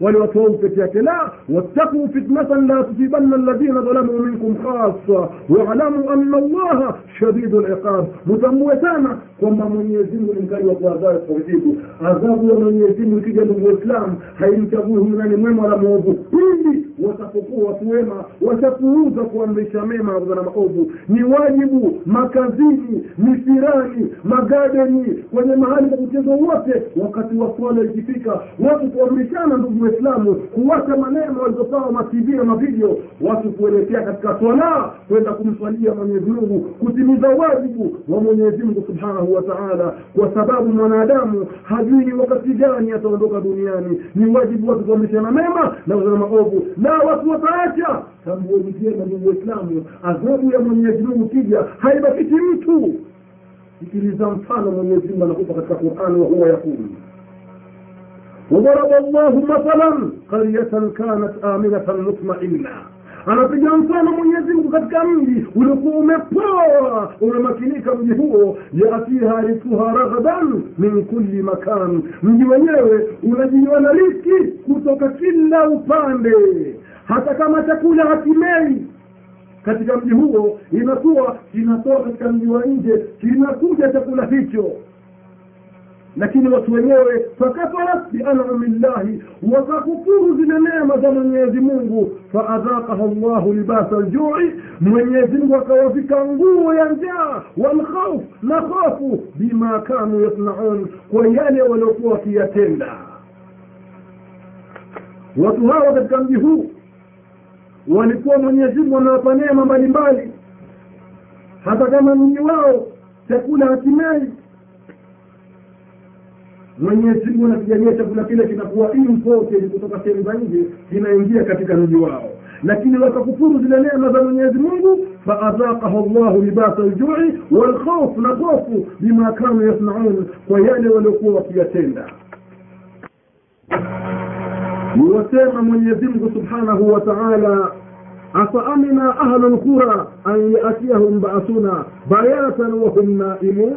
S1: watu wao peke yake la wattaquu fitnatan la tusibanna alladhina dhalamuu minkum khassa waalamu anna allaha shadidu liqab mutambue sana kwamba mwenyezi mungu ni mkali wa kuadhabu kuadhibu adhabu ya mwenyezi mungu ikija ndugu waislamu haimchagui huyu nani mwema wala mwovu pindi watapokuwa watu wema watapuuza kuamrisha mema na maovu. Ni wajibu makazini misirani magadeni kwenye mahali pa mchezo wote. Wakati wa swala ikifika watu kuamrishana ndugu waislamu kuwacha maneno walizopawa mativi na mavideo watu kuelekea katika swala kwenda kumswalia mwenyezi mungu kutimiza wajibu wa mwenyezi mungu subhanahu wa taala. Kwa sababu mwanadamu hajui ni wakati gani ataondoka duniani. Ni wajibu watu kuamrishana mema na maovu watu wataacha tambueni vyema ndugu waislamu adhabu ya mwenyezi mungu kija haibakishi mtu sikiliza mfano mwenyezi mungu anakupa katika qurani wa huwa yakulu وضرب الله مثلا قرية كانت آمنة مطمئنة anapiga mfano mwenyezi mungu katika mji uliokuwa umepoa umemakinika mji huo yatiha risuha raghadan min kulli makan. Mji wenyewe unajiwa na riski kutoka kila upande. Hata kama chakula hakimei katika mji huo inakuwa kinatoa katika mji wa nje kinakuja chakula hicho lakini watu wenyewe fakafarat bianami llahi wakakufuru zile neema za mwenyezi mungu. Faadhaqaha llahu libasa ljui mwenyezi mungu akawavika nguo ya njaa walkhauf na hofu bima kanu yasnaun kwa yale waliokuwa wakiyatenda. Watu hawa katika mji huu walikuwa mwenyezi mungu anawapa neema mbalimbali. Hata kama mji wao chakula hakimei mwenyezi mungu anakijania chakula kile kinakuwa imported kutoka sehemu za nje kinaingia katika mji wao. Lakini wakakufuru zile neema za mwenyezi mungu faadhaqaha llahu libasa ljui walkhauf na hofu bima kanu yasnaun kwa yale waliokuwa wakiyatenda. Niwasema mwenyezimngu subhanahu wa taala afaamina ahlu lqura an yatiahum basuna bayatan wahum naimun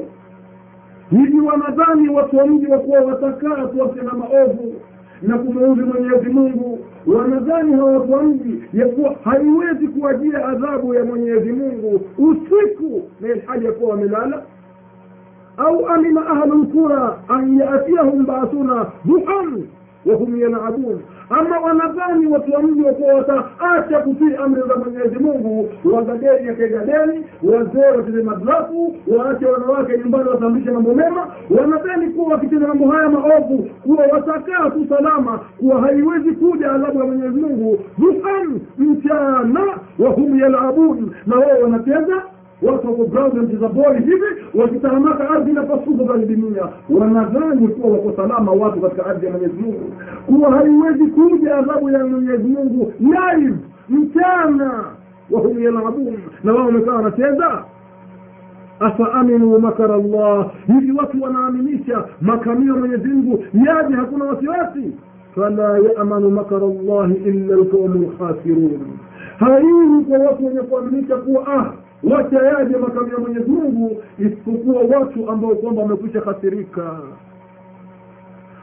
S1: hivi wanadhani watu wa mji wakuwa watakaa tuwase na maovu na kumuudhi mwenyezi mungu? Wanadhani hawa watu wa mji yakuwa haiwezi kuwajia adhabu ya mwenyezi mungu usiku na ilhali yakuwa wamelala? Au amina ahlu an yatiyahum baasuna duhan wahum yalabun. Ama wanadhani watu wa mji wakuwa wataacha kutii amri za mwenyezi mungu. Wagadeni yakegadeni wazee wacheze madrafu waache wanawake nyumbani watamrishe mambo mema. Wanadhani kuwa wakitenda mambo haya maovu kuwa watakaa tu salama kuwa haiwezi kuja adhabu ya mwenyezi mungu. Duhan mchana wahum yalabun. Na wao wanacheza watu wako ground za boli hivi wakitahamaka ardhi inapasuka za dunia wanadhani kuwa wako salama watu katika ardhi ya mwenyezi mungu. Kuwa haiwezi kuja adhabu ya mwenyezi mungu live mchana. Wahum yalabun. Na wao wamekaa wanacheza. Afaaminu makara llah hivi watu wanaaminisha makamio mwenyezi mungu yaje hakuna wasiwasi? Fala yamanu makara llahi illa lqaumu lkhasirun haiwi kwa watu wenye kuaminisha kuwa ah wacha yaje makamio ya mwenyezi mungu isipokuwa watu ambao kwamba wamekwisha khasirika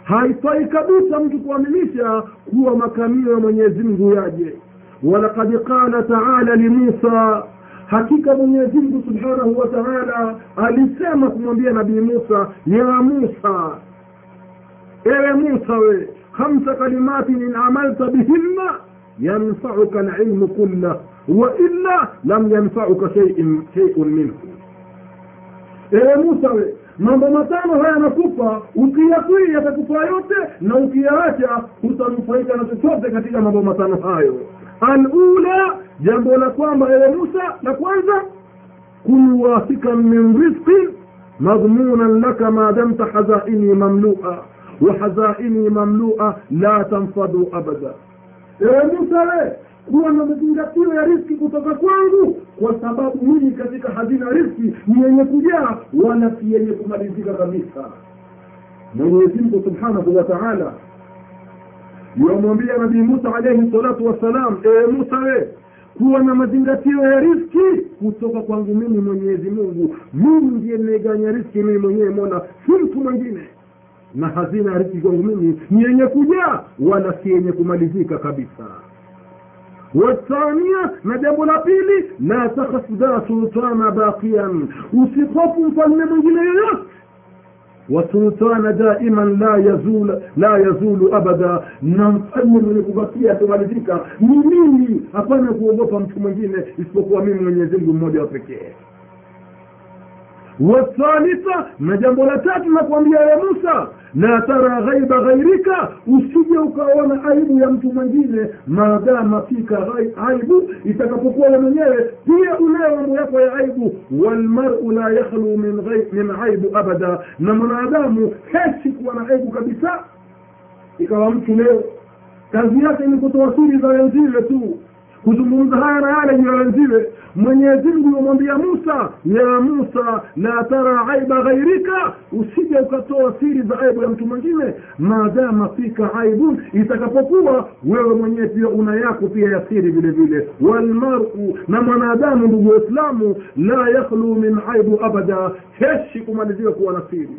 S1: haifai kabisa mtu kuaminisha kuwa makamio ya mwenyezi mungu yaje. Walakad qala taala limusa hakika mwenyezi mungu subhanahu wa taala alisema kumwambia nabii musa ya musa ewe musa we khamsa kalimatin in amalta bihinna yanfauka lilmu kullah wailla lam yanfauka sheiun sheiun minhu. Ewe musa we mambo matano haya yanakupa ukiyatii yatakufa yote na ukiyaacha hutanufaika na chochote katika mambo matano hayo. Alula jambo la kwamba ewe musa la kwanza kun wasika min rizqin madhmunan laka ma damta hazaini mamlua. Wa hazaini mamlua la tanfadu abada. Ewe musa we kuwa na mazingatio ya riski kutoka kwangu kwa sababu mimi katika hazina riski ni yenye kujaa wala si yenye kumalizika kabisa. Mwenyezi mungu subhanahu wa taala yuwamwambia nabii musa alaihi salatu wassalam ee musa we kuwa na mazingatio ya riski kutoka kwangu mimi mwenyezi mungu. Mimi ndiye nimeganya riski mimi mwenyewe mona si mtu mwingine. Na hazina ya riski kwangu mimi ni yenye kujaa wala si yenye kumalizika kabisa والثانية نجاب الأبيل لا تخف ذا سلطان باقيا وصفوف مفلم جنيات وسلطان دائما لا يزول لا يزول ابدا na mfalme mwenye kubakia tumalizika ni mimi hapana kuogopa mtu mwingine isipokuwa mimi mwenyezi mungu mmoja wa pekee wathalitha na jambo la tatu nakwambia ya musa la tara ghaiba ghairika usije ukaona aibu ya mtu mwingine maadama fika aibu itakapokuwa we mwenyewe pia unayo mambo yako ya aibu. Walmaru la yakhlu min, min aibu abada na mwanadamu hesi kuwa na aibu kabisa. Ikawa mtu leo kazi yake ni kutoa siri za wenziwe tu kuzungumza haya na yale juu wenziwe mwenyezi mungu musa ya musa la tara aiba ghairika usije ukatoa siri za aibu ya mtu mwingine. Maadama fika aibun itakapokuwa wewe mwenyewe pia una yako pia ya siri vile vile. Walmaru na mwanadamu ndugu waislamu la yakhlu min aibu abada heshi kumaliziwa kuwa na siri.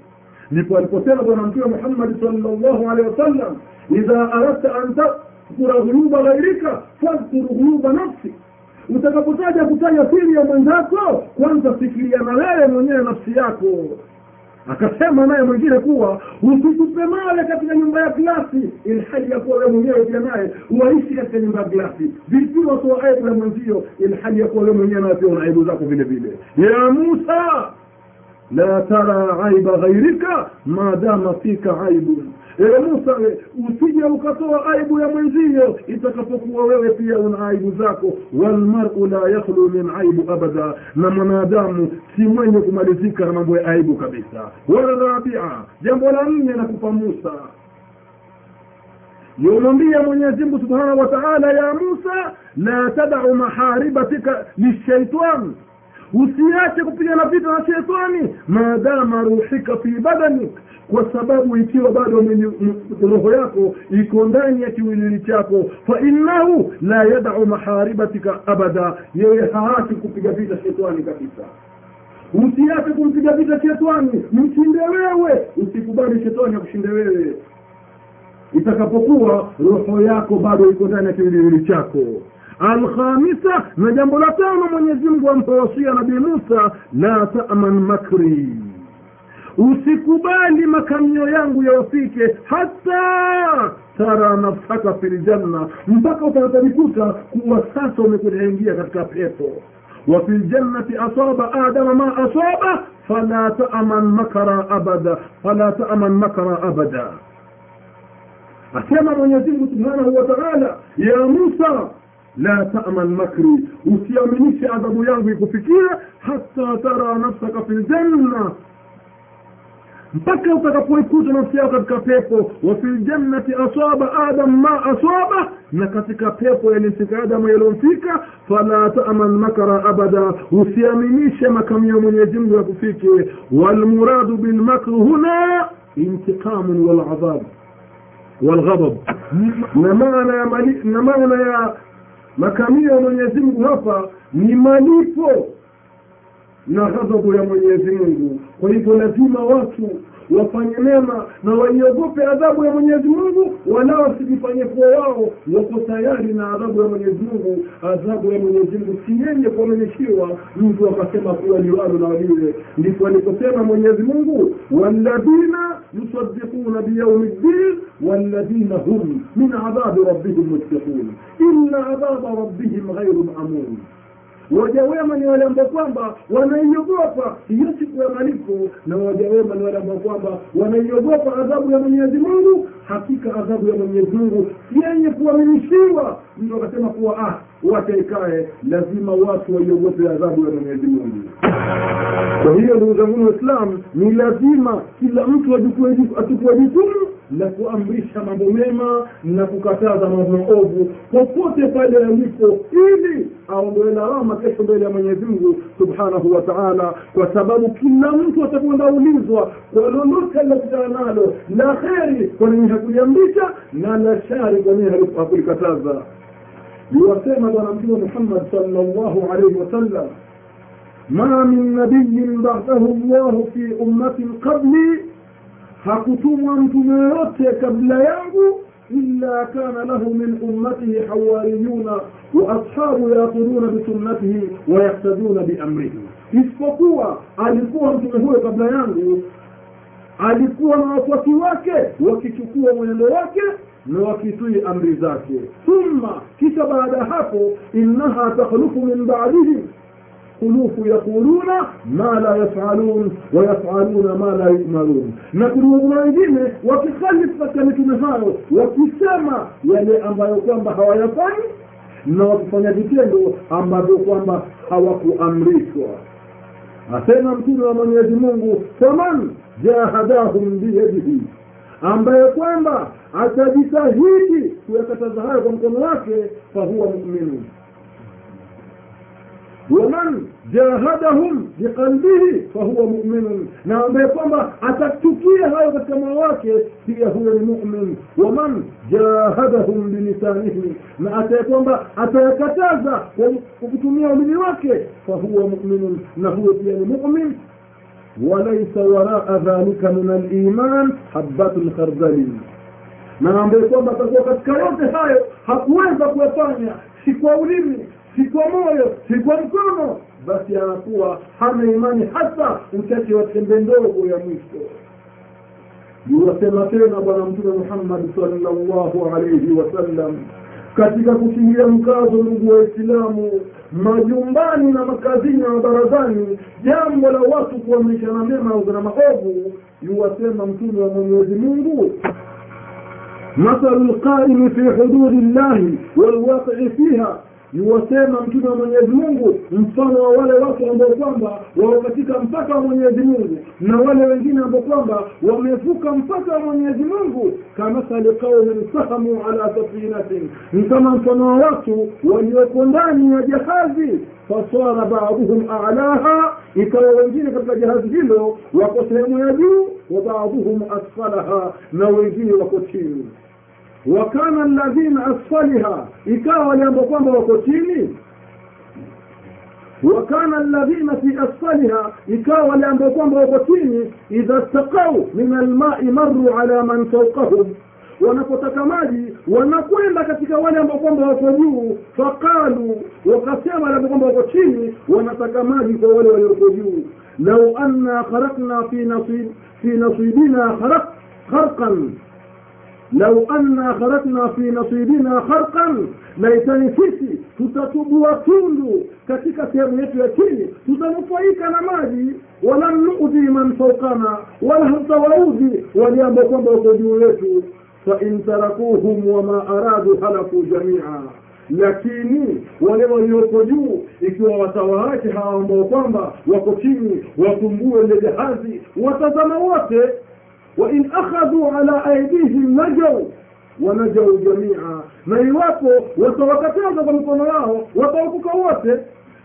S1: Ndipo aliposema bwana mtume muhammadi salllahu alehi wasallam idha aradta an tadhkura ghuluba ghairika fadhkur ghuluba nafsi utakapotaja kutaja siri ya mwenzako kwanza fikiriana wewe mwenyewe nafsi yako. Akasema naye mwingine kuwa usitupe male katika nyumba ya glasi ilhali ya kuwa wewe mwenyewe pia naye waishi katika nyumba ya glasi. Vipi watoa aibu ya mwenzio ilhali ya kuwa wewe mwenyewe nawe pia una aibu zako vile vile. Ya musa la tara aiba ghairika maadama fika aibun. Ewe musa usije ukatoa aibu ya mwenzio itakapokuwa wewe pia una aibu zako. Walmaru la yakhlu min aibu abada. Na mwanadamu si mwenye kumalizika na mambo ya aibu kabisa. Wala rabia jambo la nne na kupa musa. Yumwambia mwenyezi mungu subhanahu wa taala ya musa la tadau maharibatika lishaitani usiache kupigana vita na shetani. Maadama ruhika fi badanik kwa sababu ikiwa bado roho yako iko ndani ya kiwilili chako fa innahu la yadau maharibatika abada. Yeye haachi kupiga vita shetani kabisa. Usiache kumpiga vita shetani. Mshinde wewe. Usikubali shetani akushinde wewe. Itakapokuwa roho yako bado iko ndani ya kiwiliwili chako alkhamisa na jambo la tano mwenyezi mungu ampawasia nabii musa la taman makri usikubali makamio yangu yawafike hata tara nafsaka fi ljanna mpaka utakatajikuta kuwa sasa umekuingia katika pepo وفي الجنة أصاب آدم ما أصاب فلا تأمن مكر أبدا فلا تأمن مكر أبدا أسمى من يزيد سبحانه وتعالى يا موسى لا تأمن مكري وسيامنيش أدب يانغي كفكية حتى ترى نفسك في الجنة. مبكا وتكفوي كوتا نفسيك كفيفو وفي الجنة أصاب آدم ما أصاب. نكتك فيفو ينسك آدم يلونسيك فلا تأمن مكر أبدا. وسيامنيش كم يوم يجمع كفكي والمراد بالمكر هنا انتقام والعذاب والغضب. نمانا يا مليء نمانا يا makamio ya mwenyezi mungu hapa ni malipo na ghadhabu ya mwenyezi mungu. Kwa hivyo lazima watu wafanye mema na waiogope adhabu ya mwenyezi mungu wala wasijifanye kuwa wao wako tayari na adhabu ya mwenyezi mungu. Adhabu ya mwenyezi mungu si yenye kuaminishiwa mtu akasema kuwa ni liwalo na waliwe. Ndipo aliposema mwenyezi mungu walladhina biyaumi ddin walladhina hum min adhabi rabbihim mushfiqun illa adhaba rabbihim ghairu mamun waja wema ni wale ambao kwamba wanaiogopa. Hiyo siku ya malipo na waja wema ni wale ambao kwamba wanaiogopa adhabu ya mwenyezi mungu. Hakika adhabu ya mwenyezi mungu yenye kuaminishiwa mtu akasema kuwa ah wataikae lazima watu waiogope adhabu ya mwenyezi mungu. Kwa hiyo ndugu zangu waislam ni lazima kila mtu achukue jukumu na kuamrisha mambo mema na kukataza mambo maovu popote pale alipo ili aondoe lawama kesho mbele ya mwenyezi mungu subhanahu wa taala kwa sababu kila mtu atakwenda ulizwa kwa lolote alilokutana nalo la kheri kwa nini hakuliamrisha na la shari kwa nini hakulikataza. Liwasema bwana mtume muhammad salllahu alaihi wasallam ma min nabiyin ba'athahu llahu fi ummatin qabli hakutumwa mtume yoyote kabla yangu illa kana lahu min ummatihi hawariyuna wa ashabu yaquluna bisunnatihi wayahtaduna biamrihi isipokuwa alikuwa mtume huyo kabla yangu alikuwa na wafuasi wake wakichukua mwenendo wake na wakitii amri zake. Thumma kisha baada hapo innaha takhlufu min ba'dihim ulufu yaquluna ma la yafalun wayafaluna ma la yumarun na kuna wengine wakikhalifu katika mitume hayo wakisema yale ambayo kwamba hawayafanyi na wakifanya vitendo ambavyo kwamba hawakuamrishwa. Asema mtume wa mwenyezi mungu faman jahadahum biyedihi ambaye kwamba atajitahidi kuyakataza hayo kwa mkono wake fahuwa muminu waman jahadahum biqalbihi fahuwa muminun na ambaye kwamba atachukia hayo katika moyo wake pia huyo ni mumin. waman jahadahum bilisanihi na ataye kwamba atayakataza kwa kutumia ulimi wake fahuwa muminun na huyo pia ni mumin. walaisa waraa dhalika min aliman habatun khardalin na ambaye kwamba atakuwa katika yote hayo hakuweza kuyafanya si kwa ulimi si kwa moyo si kwa mkono basi anakuwa hana imani hasa mchache wa tembe ndogo ya mwisho. Yuwasema tena bwana mtume muhammadi salllahu alaihi wasallam katika kutingia mkazo ndugu waislamu majumbani na makazini na mabarazani jambo la watu kuamrishana mema na maovu yuwasema mtume wa mwenyezi mungu. Mathalu lqaimi fi hududi llahi walwaqii fiha yuwasema mtume wa mwenyezi mungu mfano wa wale watu ambao kwamba wao katika mpaka wa mwenyezi mungu na wale wengine ambao kwamba wamevuka mpaka wa mwenyezi mungu. Kamathali qaumin sahamu ala safinatin ni kama mfano wa watu walioko ndani ya jahazi. Fasara baadhuhum alaha ikawa wengine katika jahazi hilo wako sehemu ya juu wa baadhuhum asfalaha na wengine wako chini wakana alladhina asfaliha ikawa wale ambao kwamba wako chini? Wakana alladhina fi asfaliha ikawa wale ambao kwamba wako chini? Idha staqau min almai marru ala man fawqahum. Wanapotaka maji wanakwenda katika wale ambao kwamba wako juu. Faqalu wakasema wale ambao kwamba wako chini wanataka maji kwa wale walioko juu. Lau anna kharakna fi nasib fi nasibina kharaq lau anna kharakna fi nasibina kharqan laitani sisi tutatubua tundu katika sehemu yetu ya chini tutanufaika na maji. Walam nudhi man faukana wala hatawaudhi wale ambao kwamba wako juu yetu. Fain tarakuhum wama aradu halaku jamia. Lakini wale walioko juu ikiwa watawaache hawa ambao kwamba wako chini watumbue ile jahazi watazama wote وإن أخذوا على أيديهم نجوا ونجوا جميعا na iwapo watawakataza kwa mikono yao wataokoka wote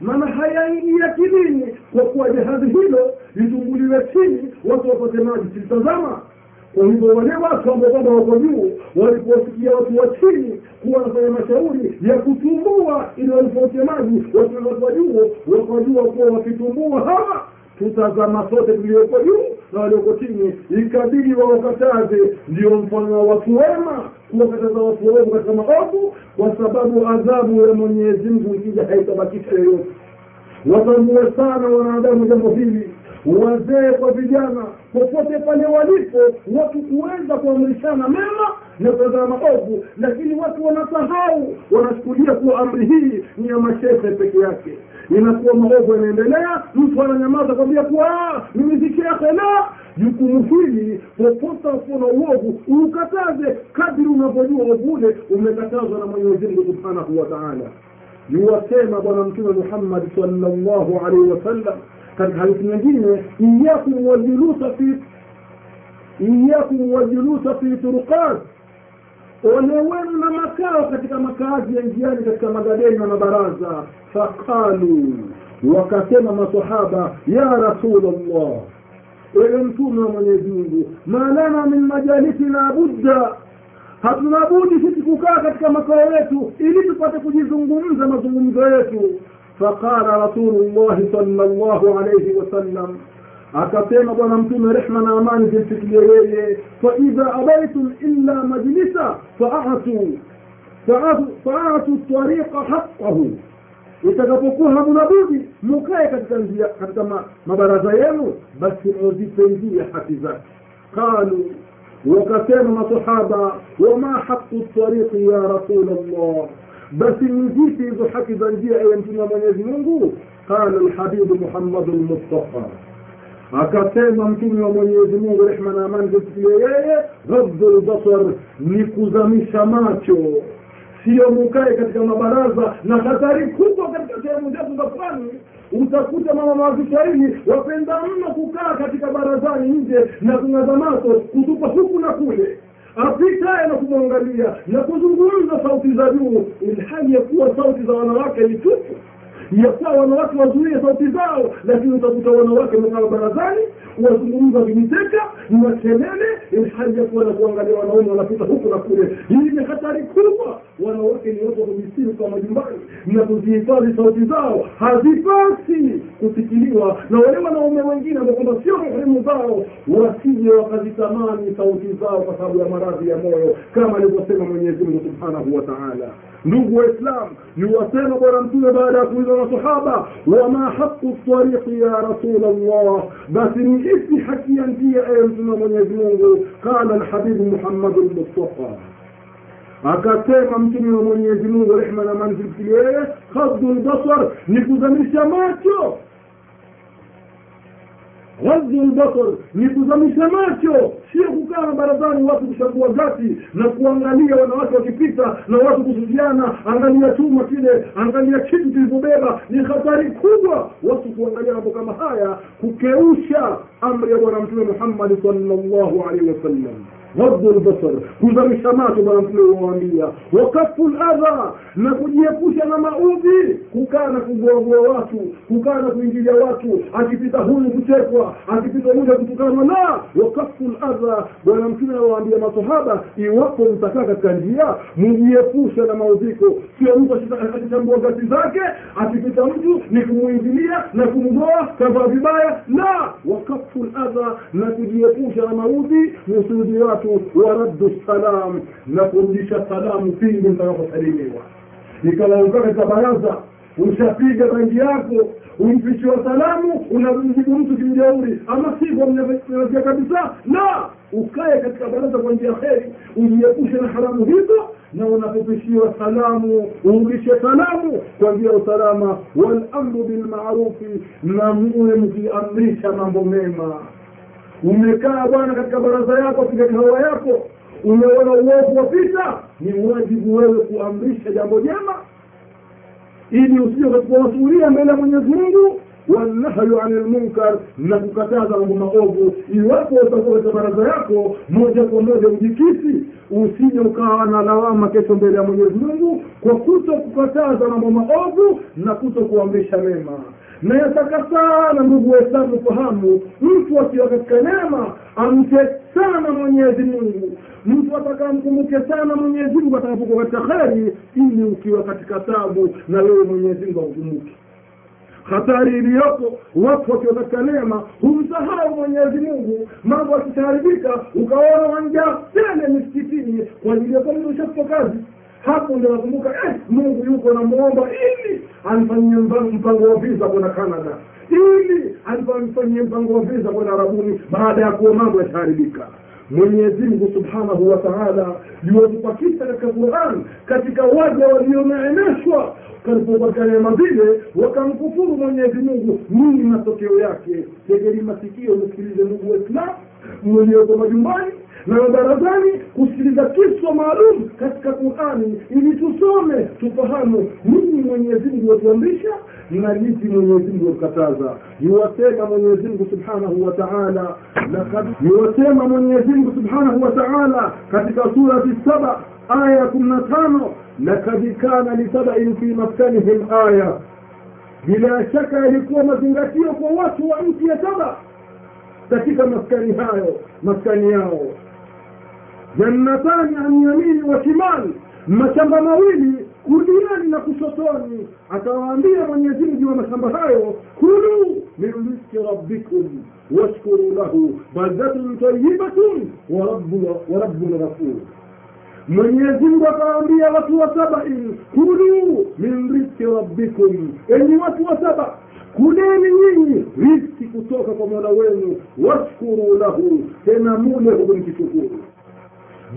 S1: maana hayaingia kidini kwa kuwa jahazi hilo litumbuliwe chini watu wapate maji silitazama kwa hivyo wale watu ambao kwamba wako juu waliposikia watu wa chini kuwa wanafanya mashauri ya kutumbua ili walipote maji watu watu wa juu wakajua kuwa wakitumbua hawa tutazama sote tulioko juu na walioko chini. Ikabidi wawakataze. Ndio mfano wa watu wema kuwakataza watu waovu katika maovu kwa sababu adhabu ya mwenyezi mungu ikija haitabakisha yoyote watambue sana wanadamu jambo hili. Wazee kwa vijana popote pale walipo watu kuweza kuamrishana mema na kutazama maovu lakini watu wanasahau wanachukulia kuwa amri hii ni ya mashehe peke yake inakuwa maovu yanaendelea mtu ananyamaza kwambia kuwa mimi si shekhe la jukumu hili popote ukiona uovu uukataze kadri unavyojua ule umekatazwa na mwenyezi mungu subhanahu wa taala. Yuwasema bwana mtume muhammadi salllahu alaihi wasallam katika hadithi nyingine iyakum wajulusa fi iyakum wajulusa fi turuqat ole wenu na makao katika makazi ya njiani katika magadeni na mabaraza faqalu wakasema masahaba ya rasul llah ewe mtume wa mwenyezi mungu ma lana min majalisina budda. Hatunabudi sisi kukaa katika makao yetu ili tupate kujizungumza mazungumzo yetu. Faqala rasulullahi sala llahu alaihi wasallam akasema bwana mtume rehma na amani zimfikilie yeye faidha abaitum illa majlisa faatu faatu tariqa haqahu itakapokuwa hamuna budi mukae katika njia katika ma, mabaraza yenu basi muzipe njia haki zake qalu wakasema masahaba wama haqu tariqi ya rasul llah basi ni zipi hizo haki za njia ewe mtume wa mwenyezi mungu qala lhabibu muhammadu lmustafa akasema mtume wa mwenyezi mungu rehma na amani zimfikie yeye. Ghadhu lbasar ni kuzamisha macho. Sio mukae katika mabaraza na hatari kubwa katika sehemu zetu za pwani. Utakuta mama mawazishairi wapenda mno kukaa katika barazani nje na kung'aza macho kutupa huku na kule. Apitaye na kumwangalia na kuzungumza sauti za juu ilhali ya kuwa sauti za wanawake ni tupu yafaa wanawake wazuie sauti zao lakini utakuta wanawake wamekaa barazani wazungumza vimiteka na kelele ilhali ya kuwa na kuangalia wanaume wanapita huku na kule. Hii ni hatari kubwa. Wanawake ni watu wakumisiri kwa majumbani na kuzihifadhi sauti zao. Hazipasi kusikiliwa na wale wanaume wengine ambao kwamba sio muhimu zao. Wasije wakazitamani sauti zao kwa sababu ya maradhi ya moyo kama alivyosema mwenyezi mungu subhanahu wa taala. Ndugu waislam yuwasema bwana mtume baada ya kuiza masahaba wama haqu tariqi ya rasul allah basi ni ipi haki ya njia ewe mtume wa mwenyezi mungu qala lhabibu muhammadu lmustafa akasema mtume wa mwenyezi mungu rehma na zimfikie khaddu lbasar ni kuzamisha macho ghadhu lbasar ni kuzamisha macho sio kukaa barazani watu kushambua gati na kuangalia wanawake wakipita na watu kusujiana angalia chuma kile angalia kitu kilivyobeba ni hatari kubwa watu kuangalia mambo kama haya kukeusha amri ya bwana mtume muhammadi salllahu alaihi wasallam غض البصر kuzamisha macho bwana mtume uwaambia wakafu ladha na kujiepusha na maudhi kukaa na kugoagoa watu kukaa na kuingilia watu akipita huyu kuchekwa akipita yule kutukanwa la wakafu ladha bwana mtume awaambia masahaba iwapo mtakaa katika njia mjiepushe na maudhiko sio mtu akichambua gati zake akipita mtu ni kumwingilia na kumgoa kavaa vibaya la wakafu ladha na kujiepusha na maudhi musudi watu waraddu salam na kurudisha salamu pindi mtakaposalimiwa. Ikawa katika baraza ushapiga rangi yako umpishiwa salamu unamjibu mtu kimjeuri ama sivyo mnavia kabisa la ukae katika baraza kwa njia kheri ujiepushe na haramu hizo na unapopishiwa salamu urudishe salamu kwa njia ya usalama. Walamru bilmarufi na muwe mkiamrisha mambo mema umekaa bwana katika baraza yako katika kahawa yako. Umeona uovu wapita ni wajibu wewe kuamrisha jambo jema ili usije katika mbele ya mwenyezi mungu. Wanahyu ani lmunkar na kukataza mambo maovu. Iwapo utakuwa katika baraza yako moja kwa moja ujikisi usije ukawa na lawama kesho mbele ya mwenyezi mungu kwa kuto kukataza mambo maovu na kuto kuamrisha mema na yataka sana ndugu waislamu fahamu mtu akiwa katika neema amche sana mwenyezi mungu. Mtu atakamkumbuke sana mwenyezi mungu atakapokuwa katika kheri ili ukiwa katika tabu na wewe mwenyezi mungu akukumbuke hatari iliyopo watu wakiwa katika neema humsahau mwenyezi mungu. Mambo akishaharibika ukaona wanja tele misikitini kwa ajili ya kwamba ushakupa kazi hapo ndio nakumbuka eh, mungu yuko namwomba ili anifanyie mpango wa visa kwenda canada. Ili anifanyie mpango wa visa kwenda arabuni baada ya kuwa mambo yataharibika. Mwenyezi mungu subhanahu wa taala liwatupakisa katika quran katika waja walioneemeshwa kalipopata neema zile wakamkufuru mwenyezi mungu. Nini matokeo yake? Tegeli masikio msikilize ndugu waislam mlioko majumbani na barazani kusikiliza kiswa maalum katika qurani ili tusome tufahamu nini mwenyezi mungu watuamrisha na jiti mwenyezi mungu watukataza yuwasema mwenyezi subhanahu wa taala yuwasema subhanahu wa katika surati saba aya ya kumi na tano lakad kana lisabain fi maskanihim aya. Bila shaka yalikuwa mazingatio kwa watu wa nchi ya saba katika maskani hayo maskani yao. Jannatani an yamini wa shimali mashamba mawili kuliani na kushotoni atawaambia mwenyezi wa mashamba hayo kulu min riski rabbikum washkuru lahu baldatun tayibatun wa rabbun ghafur. Mwenyezi mungu akawaambia watu wa sabain kulu min riski rabbikum enyi watu wa saba kuleni nyinyi riski kutoka kwa mola wenu. Washkuru lahu tena mule huku mkishukuru.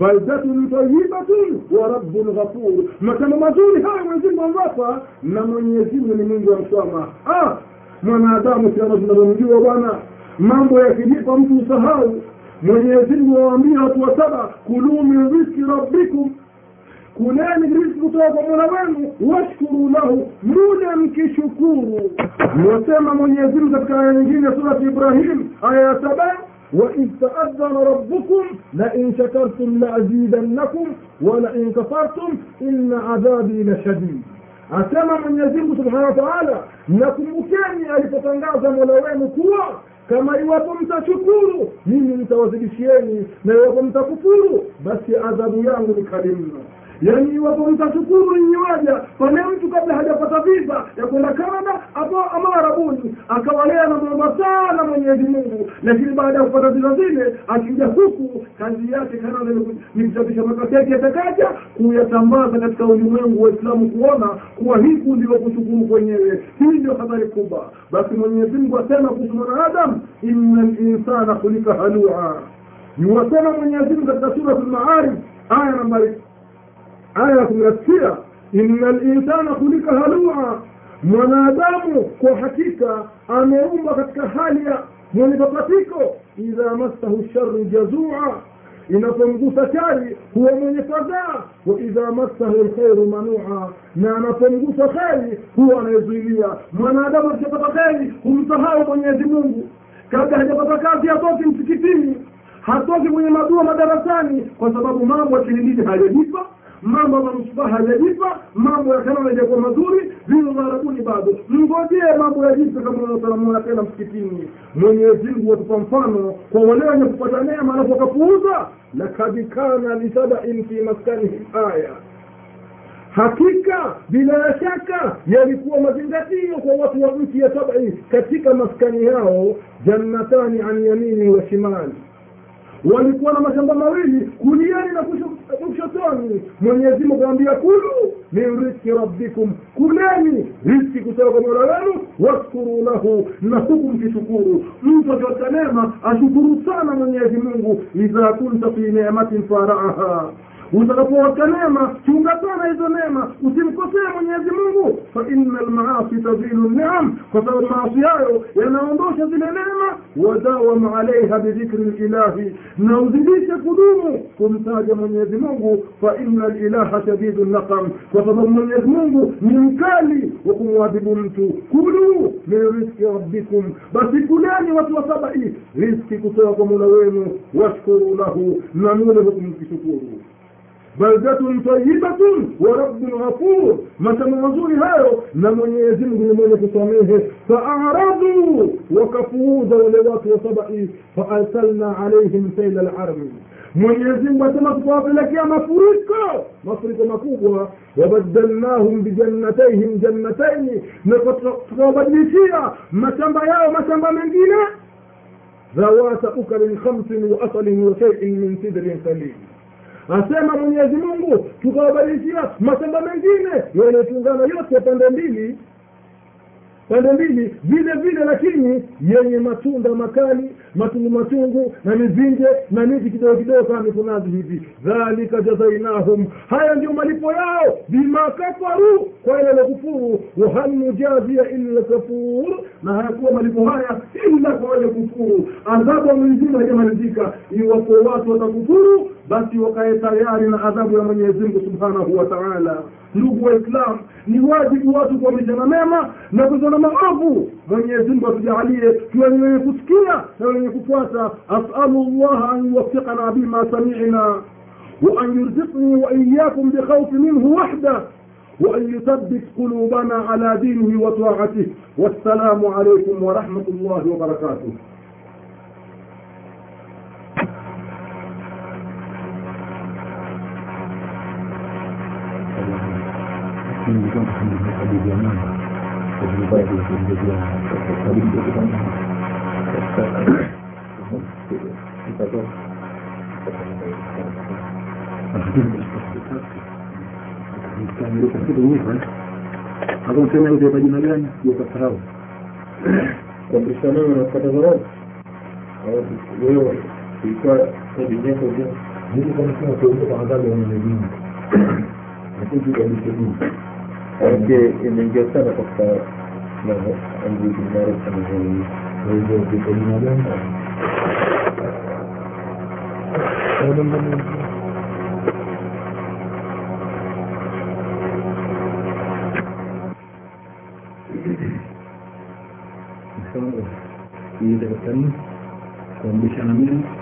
S1: Baldatun tayibatun wa rabbun ghafur. Matendo mazuri haya mwenyezimungu amwapa na mwenyezimungu ni mungu wa msamaha. Ah mwanadamu kama tunavyomjua bwana. Mambo yakijipa mtu usahau. Mwenyezimungu awaambia watu wa saba kuluu min riski rabbikum kunani rizku toka mola wangu washkuru lahu muda mkishukuru niwasema mwenyezimu katika aya nyingine ya surati ibrahim aya وإذ تأذن ربكم لئن شكرتم لأزيدنكم ولئن كفرتم إن عذابي لشديد. أسمى من يزيد سبحانه وتعالى لكم مكاني أي تنغاز ملوان كوا كما يوطم تشكور. من من توزيشيني ما يوطم تكفور بس عذاب يعني كلمنا yaani iwapo mtashukuru nyinyi waja. Pale mtu kabla hajapata visa ya kwenda canada ama arabuni akawalea na mambo sana mwenyezi mungu. Lakini baada ya kupata visa zile akija huku kazi yake canada ni kuchapisha makaseti yatakaja kuyatambaza katika ulimwengu waislamu kuona kuwa hiku ndio kushukuru kwenyewe. Hii ndio habari kubwa. Basi mwenyezi mungu asema kuhusu mwanadamu inna linsana khulika halua niwasema mwenyezi mungu katika surat lmaarif aya nambari aya ya kumi na tisa inna linsana khulika halua mwanadamu kwa hakika ameumbwa katika hali ya mwenye papatiko. Idha massahu sharu jazua inapomgusa shari huwa mwenye fadhaa. Wa idha massahu lkhairu manua na anapomgusa kheri huwa anayezuilia. Mwanadamu akishapata kheri humsahau mwenyezi mungu. Kabla hajapata kazi hatoki msikitini hatoki kwenye madua madarasani kwa sababu mambo ya kilindini hayajipa mambo ya manusbaha hayajipa mambo ya kanana hajakuwa mazuri vile gharabuni bado. Mngojee mambo yajipe kama unasalamuona tena msikitini. Mwenyezi mungu watupa mfano kwa wale wenye kupata neema alafu wakapuuza lakad kana lisabain fi maskanihim aya hakika bila shaka yalikuwa mazingatio kwa watu wa nchi ya sabai katika maskani yao jannatani an yamini wa shimali walikuwa na mashamba mawili kuliani na kushotoni. Mwenyezi mungu awambia kulu min riski rabbikum kuleni riski kutoka kwa mola wenu waskuru lahu na huku mkishukuru. Mtu akiwata neema ashukuru sana mwenyezi mungu. Idha kunta fi nematin faraaha utakapowata neema chunga sana hizo neema. Usimkosee mwenyezi mungu. Fa inna lmaasi tazilu niam. Kwa sababu maasi hayo yanaondosha zile neema. Wadawam alaiha bidhikri lilahi. Na uzidishe kudumu kumtaja mwenyezi mungu. Fa inna lilaha shadidu naqam. Kwa sababu mwenyezi mungu ni mkali wa kumwadhibu mtu. Kulu min riski rabbikum. Basi kuleni watu wa sabai riski kutoka kwa mula wenu. Washkuru lahu. Na mule baldatun tayibatun wa rabbun ghafur masema mazuri hayo na mwenyezi mungu ni mwenye kusamehe faaradhu wakapuuza wale watu wa sabai faalsalna alaihim saila larmi mwenyezi mungu asema tukawapelekea mafuriko mafuriko makubwa wabadalnahum bijannataihim jannataini na tukawabadilishia mashamba yao mashamba mengine dhawata ukalin khamsin wa asalin wa shaiin min sidrin qalil asema mwenyezi mungu tukawabadilishia mashamba mengine. Yaliyotungana yote pande mbili. Pande mbili vile vile lakini yenye matunda makali matungu matungu na mizinge na miti kidogo kidogo kama mikunazi hivi. Dhalika jazainahum. Haya ndio malipo yao. Bima kafaru kwa ile kufuru wahal nujazia illa kafur. Na hayakuwa malipo haya illa kwa wale kufuru. Adhabu ya mwenyezimngu haijamalizika. Iwapo watu watakufuru basi wakae tayari na adhabu ya mwenyezi mungu subhanahu wa taala ndugu waislam ni wajibu watu kuamishana mema na kuzana maovu mwenyezi mungu atujaalie tuwe ni wenye kusikia na wenye kufuata asalu llaha an yuwafiqana bima samina وأن يرزقني وإياكم بخوف منه وحده وأن يثبت قلوبنا على دينه وطاعته والسلام عليكم ورحمة الله وبركاته
S2: Hapo msema yote kwa jina gani? Ukasahau.
S3: kuamrishana na kupata dharau au wewe ilikuwa dini yako je
S2: Mimi kama sina kuogopa adhabu ya Mwenyezi Mungu. Lakini tu kabisa dini.
S3: okay imeingia sana katika na amri kimara kama hiyo
S2: Kwa hivyo kwa jina gani? Inshallah. Hii ndio kuamrishana mema